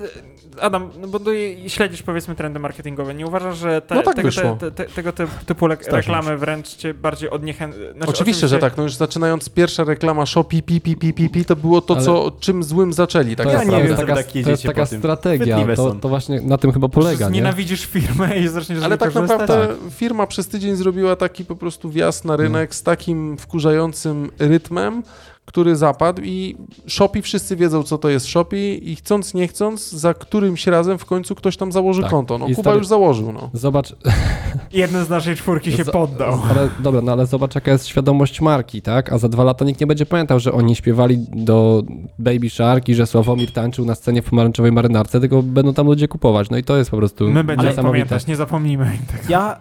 Adam, no bo ty śledzisz powiedzmy trendy marketingowe. Nie uważasz, że te, No tak tego, wyszło. te, te, tego ty- typu le- reklamy wręcz cię bardziej odniechęcają? Znaczy, oczywiście, że tak. No już zaczynając pierwsza reklama Shopee, pi, pi, pi, pi, pi, to było to, Ale- co, czym złym zaczęli. Tak To Ja jest, nie naprawdę. wiem, taka, tak to jest taka strategia, to, to właśnie na tym chyba polega, nie? Nienawidzisz firmę i zaczniesz Ale tak naprawdę firma przez tydzień zrobiła taki po prostu wjazd na rynek z takim wkurzającym rytmem, który zapadł i Shopee, wszyscy wiedzą, co to jest Shopee i chcąc, nie chcąc, za którymś razem w końcu ktoś tam założy Tak. konto. No I Kuba stary- już założył, no. Zobacz, Jeden z naszej czwórki się poddał. Ale, dobra, no ale zobacz jaka jest świadomość marki, tak? A za dwa lata nikt nie będzie pamiętał, że oni śpiewali do Baby Shark i że Sławomir tańczył na scenie w pomarańczowej marynarce, tylko będą tam ludzie kupować. No i to jest po prostu My będziemy niesamowite. pamiętać, nie zapomnijmy tego. Ja,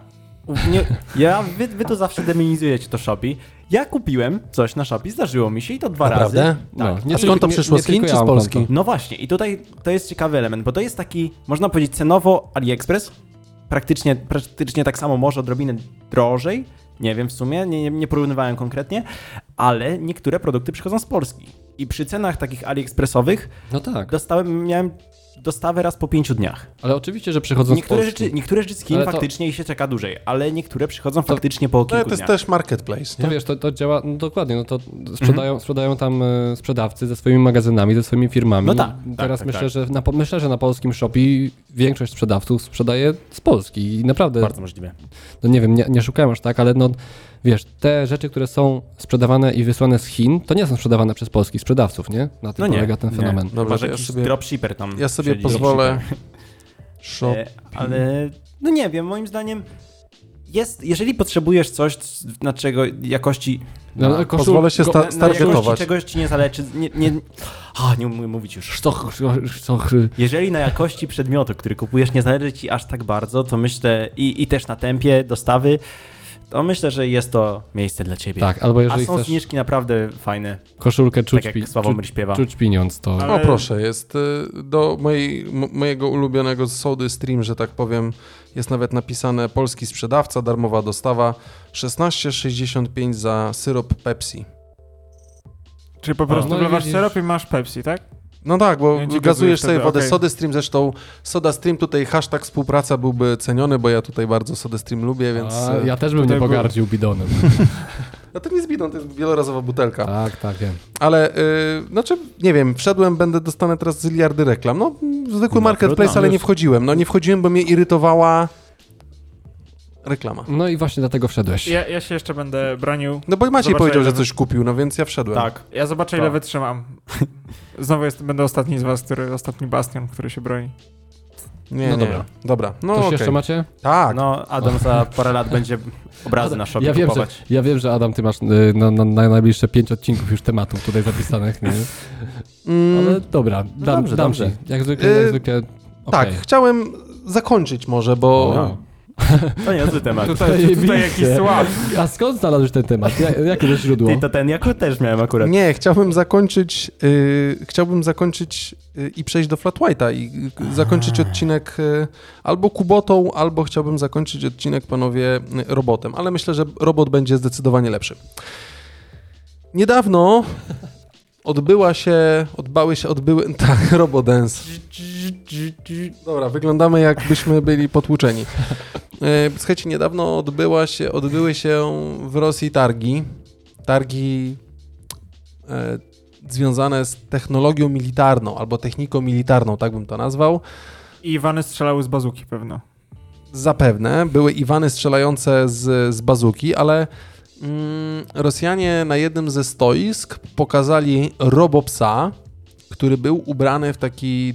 nie, ja wy, wy to zawsze demonizujecie to Shopee. Ja kupiłem coś na Shopee, zdarzyło mi się i to dwa Naprawdę? razy. No, Tak. nie A skąd to nie- przyszło? nie Z Chin czy z Polski? No właśnie, i tutaj to jest ciekawy element, bo to jest taki, można powiedzieć, cenowo AliExpress. Praktycznie, praktycznie tak samo, może odrobinę drożej. Nie wiem w sumie, nie, nie, nie porównywałem konkretnie, ale niektóre produkty przychodzą z Polski. I przy cenach takich AliExpressowych No tak, dostałem, miałem dostawę raz po pięciu dniach. ale oczywiście, że przychodzą Niektóre z Polski. rzeczy, niektóre rzeczy z Chin to- faktycznie i się czeka dłużej, ale niektóre przychodzą faktycznie po No, kilku to jest dniach. też marketplace, To nie? wiesz, to, to działa, no dokładnie, no to sprzedają, sprzedają tam e, sprzedawcy ze swoimi magazynami, ze swoimi firmami. No tak, Teraz tak, myślę, tak. że na, myślę, że na polskim Shopee większość sprzedawców sprzedaje z Polski i naprawdę, Bardzo możliwe. no nie wiem, nie, nie szukałem aż tak, ale no wiesz, te rzeczy, które są sprzedawane i wysłane z Chin, to nie są sprzedawane przez polskich sprzedawców, nie? Na tym No nie, polega ten nie. fenomen. Dobra, Chyba, to że ja sobie, dropshipper tam ja sobie siedzi. pozwolę... Shop. E, Ale no nie wiem, moim zdaniem jest, jeżeli potrzebujesz coś, na czego jakości No, No, koszul- pozwolę się sta- na, na jakości stargetować. czegoś ci nie zależy, nie, nie, a, nie umiem mówić już. Sztoch, sztoch, Jeżeli na jakości przedmiotu, który kupujesz nie zależy ci aż tak bardzo, to myślę i, i też na tempie dostawy, to myślę, że jest to miejsce dla ciebie. Tak, albo A jeżeli są chcesz zniżki naprawdę fajne, koszulkę czuć, tak pi- jak Sławomir czuć, śpiewa. czuć pieniądz, to... Ale- O proszę, jest y, do mojej, m- mojego ulubionego sody stream, że tak powiem, jest nawet napisane polski sprzedawca, darmowa dostawa, 16,65 za syrop Pepsi. Czyli po prostu no wlewasz widzisz- syrop i masz Pepsi, tak? No tak, bo gazujesz wtedy, sobie wodę okej. Sody Stream, zresztą Soda Stream tutaj hashtag współpraca byłby ceniony, bo ja tutaj bardzo Soda Stream lubię, więc... A, e, ja też bym nie był- pogardził bidonem. No to nie jest bidą, to jest wielorazowa butelka. tak, tak, wiem. Ale, y, znaczy, nie wiem, wszedłem, będę, dostanę teraz ziliardy reklam. No, zwykły No, marketplace, trudno. ale nie Już. wchodziłem. No nie wchodziłem, bo mnie irytowała reklama. No i właśnie dlatego wszedłeś. Ja, ja się jeszcze będę bronił. No bo Maciej Zobaczę, powiedział, że coś kupił, no więc ja wszedłem. Tak. Ja zobaczę, ile wytrzymam. Znowu jest, będę ostatni z was, który, ostatni bastion, który się broni. Nie, No nie. dobra. Dobra, no Coś okej. jeszcze macie? Tak, No, Adam za parę lat będzie obrazy na szopie ja wiem, że, ja wiem, że Adam, ty masz y, na, na, na najbliższe pięć odcinków już tematów tutaj zapisanych, nie? Mm, Ale dobra, dam, dobrze, dam dobrze. Jak zwykle, Y, jak zwykle, tak, okej. chciałem zakończyć może, bo... No. To niezły temat. Tutaj, tutaj jakiś słab. A skąd znalazłeś ten temat? Ja, jakie to źródło? Ty, to ten jako też miałem akurat. Nie, chciałbym zakończyć, y, chciałbym zakończyć y, i przejść do Flat White'a i y, zakończyć odcinek y, albo Kubotą, albo chciałbym zakończyć odcinek, panowie, y, robotem, ale myślę, że robot będzie zdecydowanie lepszy. Niedawno odbyła się, odbały się, odbyły, tak, Robodance. Dobra, wyglądamy jakbyśmy byli potłuczeni. E, Słuchajcie, niedawno odbyła się, odbyły się w Rosji targi. Targi e, związane z technologią militarną albo techniką militarną, tak bym to nazwał. I Iwany strzelały z bazuki pewno. Zapewne były Iwany strzelające z, z bazuki, ale Rosjanie na jednym ze stoisk pokazali robopsa, który był ubrany w taki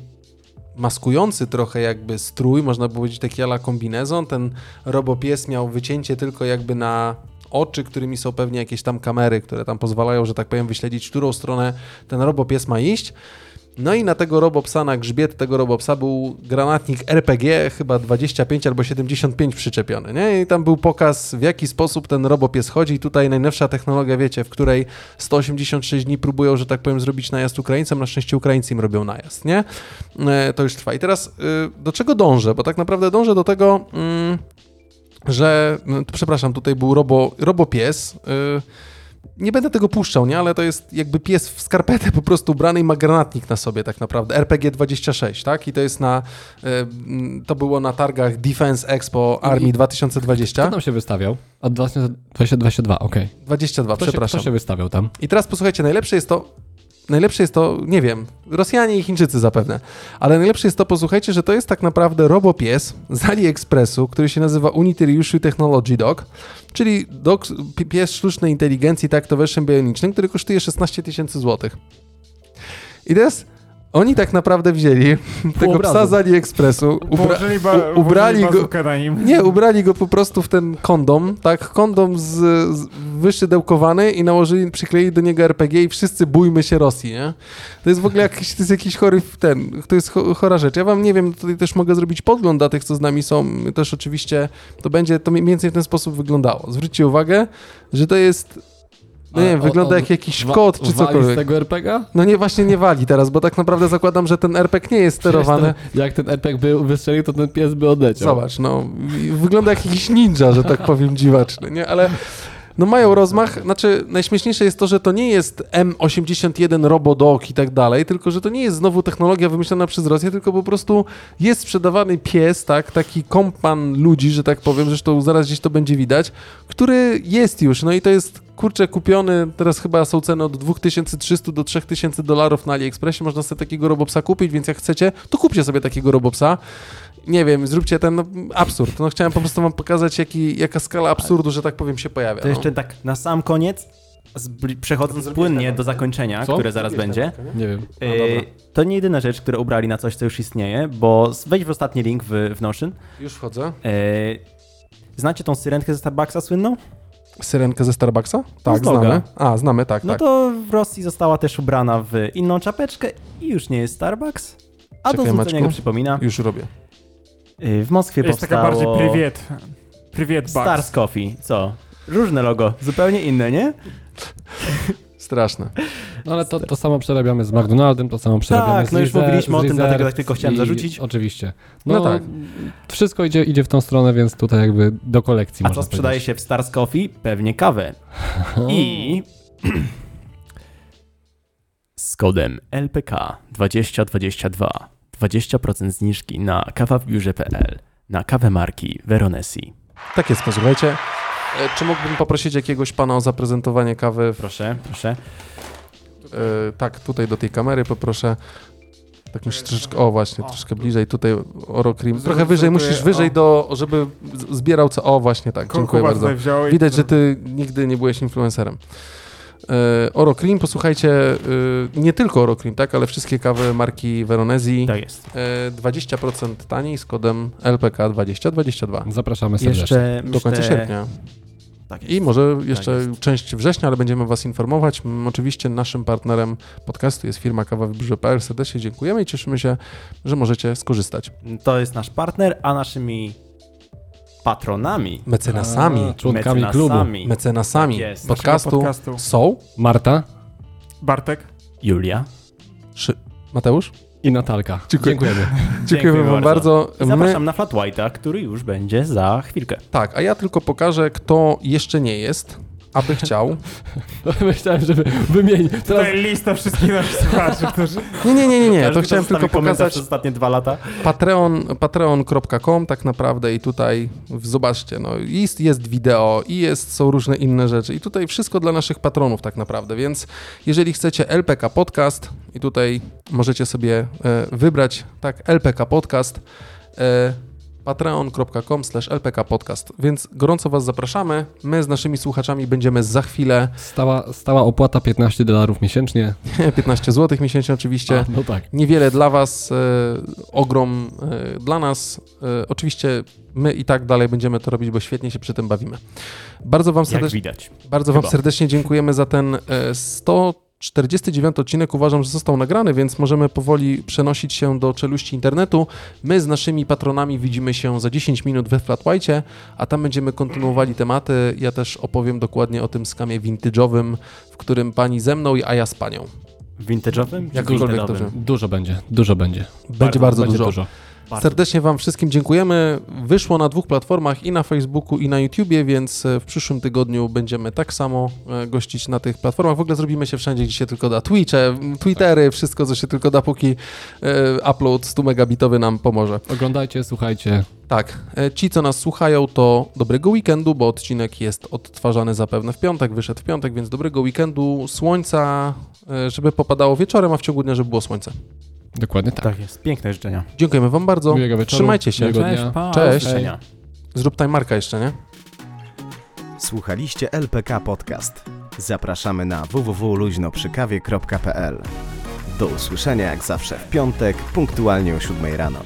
maskujący trochę jakby strój, można powiedzieć taki ala kombinezon. Ten robopies miał wycięcie tylko jakby na oczy, którymi są pewnie jakieś tam kamery, które tam pozwalają, że tak powiem, wyśledzić, którą stronę ten robopies ma iść. No i na tego robopsa, na grzbiet tego robopsa był granatnik RPG, chyba 25 albo 75 przyczepiony, nie? I tam był pokaz, w jaki sposób ten robopies chodzi. Tutaj najnowsza technologia, wiecie, w której 186 dni próbują, że tak powiem, zrobić najazd Ukraińcom. Na szczęście Ukraińcy im robią najazd, nie? E, To już trwa. I teraz y, do czego dążę? Bo tak naprawdę dążę do tego, mm, że, przepraszam, tutaj był robo, robopies, y, nie będę tego puszczał, nie? Ale to jest jakby pies w skarpetę po prostu ubrany i ma granatnik na sobie tak naprawdę. RPG 26, tak? I to jest na, mm, to było na targach Defense Expo Armii Kto 2020. tam się wystawiał? Od 2022, okej. 22, Kto, się, przepraszam. kto się wystawiał tam? I teraz posłuchajcie, najlepsze jest to, najlepsze jest to, nie wiem, Rosjanie i Chińczycy zapewne, ale najlepsze jest to, posłuchajcie, że to jest tak naprawdę robopies z AliExpressu, który się nazywa Unitary Issue Technology Dog, czyli dog, pi- pies sztucznej inteligencji taktoweszem bionicznym, który kosztuje 16 tysięcy złotych. I teraz oni tak naprawdę wzięli tego obrazu. psa z AliExpressu, ubra- ba- ubrali go, nie, ubrali go po prostu w ten kondom, tak, kondom z, z wyszydełkowany i nałożyli, przykleili do niego RPG i wszyscy bójmy się Rosji, nie? To jest w ogóle jakiś, to jest jakiś chory ten, to jest cho- chora rzecz. Ja wam nie wiem, tutaj też mogę zrobić podgląd dla tych, co z nami są, też oczywiście to będzie, to mniej więcej w ten sposób wyglądało. Zwróćcie uwagę, że to jest, no nie wygląda on jak jakiś kot czy cokolwiek. z tego RPG? No nie, właśnie nie wali teraz, bo tak naprawdę zakładam, że ten RPG nie jest sterowany. Jak ten RPG by wystrzelił, to ten pies by odleciał. Zobacz, no, wygląda jak jakiś ninja, że tak powiem, dziwaczny, nie? Ale no mają rozmach, znaczy najśmieszniejsze jest to, że to nie jest M81 Robodog i tak dalej, tylko że to nie jest znowu technologia wymyślona przez Rosję, tylko po prostu jest sprzedawany pies, tak, taki kompan ludzi, że tak powiem, zresztą zaraz gdzieś to będzie widać, który jest już, no i to jest kurczę kupiony, teraz chyba są ceny od 2300 do 3000 dolarów na AliExpressie, można sobie takiego robopsa kupić, więc jak chcecie, to kupcie sobie takiego robopsa nie wiem, zróbcie ten no, absurd. No chciałem po prostu wam pokazać, jaki, jaka skala absurdu, że tak powiem, się pojawia. To no. jeszcze tak na sam koniec, zbli- przechodząc płynnie do zakończenia, Co? które zaraz będzie. Nie wiem. No, Yy, dobra. to nie jedyna rzecz, które ubrali na coś, co już istnieje, bo wejdź w ostatni link w, w Notion. Już wchodzę. Yy, znacie tą syrenkę ze Starbucksa słynną? Syrenkę ze Starbucksa? Tak, znamy. A, znamy, tak, No tak. to w Rosji została też ubrana w inną czapeczkę i już nie jest Starbucks, a do Czekaj, zrzucenia Maćku. go przypomina. Już robię. Yy, w Moskwie Jest taka powstało... bardziej prywiet. Prywiet. Stars Coffee, co? Różne logo, zupełnie inne, nie? Straszne. No ale to, to samo przerabiamy z McDonaldem, to samo przerabiamy Tak, z no już Reserve- mówiliśmy o tym, dlatego tak tylko chciałem i- zarzucić. Oczywiście. No No, tak. Wszystko idzie, idzie w tą stronę, więc tutaj jakby do kolekcji A można co sprzedaje powiedzieć. się w Stars Coffee? Pewnie kawę. I z kodem LPK 2022 20% zniżki na kawawbiurze.pl na kawę marki Veronesi. Tak jest, posłuchajcie. E, Czy mógłbym poprosić jakiegoś pana o zaprezentowanie kawy? W, Proszę, proszę. e, tak, tutaj do tej kamery poproszę. Tak musisz troszeczkę, o właśnie, O. troszkę bliżej, tutaj Oro Cream. Trochę wyżej, musisz wyżej o. do, żeby zbierał co, o właśnie tak, dziękuję bardzo. Widać, że ty nigdy nie byłeś influencerem. E, Oro Cream, posłuchajcie, e, nie tylko Oro Cream, tak, ale wszystkie kawy marki Veronesi. Tak jest. E, 20% taniej z kodem LPK 2022 Zapraszamy serdecznie. Jeszcze do końca myślę- sierpnia. Tak jest. I może jeszcze jest. część września, ale będziemy Was informować. Oczywiście naszym partnerem podcastu jest firma Kawa Wybrze.pl. Serdecznie dziękujemy i cieszymy się, że możecie skorzystać. To jest nasz partner, a naszymi patronami, Mecenasami, A, członkami klubu. mecenasami mecenasami Tak jest. podcastu, podcastu. są Marta Bartek. Julia. Szy... Mateusz? I Natalka. Dziękuję. Dziękujemy. Dziękujemy Wam bardzo. I zapraszam na Flat White'a, który już będzie za chwilkę. Tak, a ja tylko pokażę, kto jeszcze nie jest, aby chciał. Myślałem, żeby wymienić. Teraz Tutaj lista wszystkich naszych słuchaczy, którzy... Nie, nie, nie, nie, nie. To chciałem tylko pokazać. przez ostatnie dwa lata. Patreon, patreon.com tak naprawdę i tutaj zobaczcie, no jest, jest wideo i jest, są różne inne rzeczy i tutaj wszystko dla naszych patronów tak naprawdę, więc jeżeli chcecie LPK Podcast i tutaj możecie sobie e, wybrać, tak, LPK Podcast, e, patreon.com lpkpodcast. Więc gorąco Was zapraszamy. My z naszymi słuchaczami będziemy za chwilę. Stała, stała opłata 15 dolarów miesięcznie. 15 zł miesięcznie oczywiście. A, no tak. Niewiele dla Was, e, ogrom e, dla nas. E, oczywiście my i tak dalej będziemy to robić, bo świetnie się przy tym bawimy. Bardzo Wam serdecznie, bardzo Chyba. wam serdecznie dziękujemy za ten 100 49 odcinek uważam, że został nagrany, więc możemy powoli przenosić się do czeluści internetu. My z naszymi patronami widzimy się za 10 minut we Flat White, a tam będziemy kontynuowali tematy. Ja też opowiem dokładnie o tym skamie vintage'owym, w którym pani ze mną, a ja z panią. Vintage'owym? Jakkolwiek to Dużo będzie, dużo będzie. Będzie bardzo, bardzo będzie dużo. dużo. Serdecznie Wam wszystkim dziękujemy. Wyszło na dwóch platformach i na Facebooku, i na YouTubie, więc e, w przyszłym tygodniu będziemy tak samo e, gościć na tych platformach. W ogóle zrobimy się wszędzie, gdzie się tylko da. Twitche, Twittery, wszystko, co się tylko da, póki e, upload 100 megabitowy nam pomoże. Oglądajcie, słuchajcie. Tak, ci, co nas słuchają, to dobrego weekendu, bo odcinek jest odtwarzany zapewne w piątek, wyszedł w piątek, więc dobrego weekendu, słońca, żeby popadało wieczorem, a w ciągu dnia, żeby było słońce. Dokładnie tak. Tak jest. Piękne życzenia. Dziękujemy Wam bardzo. Miłego wieczoru, Trzymajcie się. Cześć, pa. Cześć. Życzenia. Zrób timerka jeszcze, nie? Słuchaliście LPK Podcast. Zapraszamy na www.luźnoprzykawie.pl. Do usłyszenia jak zawsze w piątek, punktualnie o 7 rano.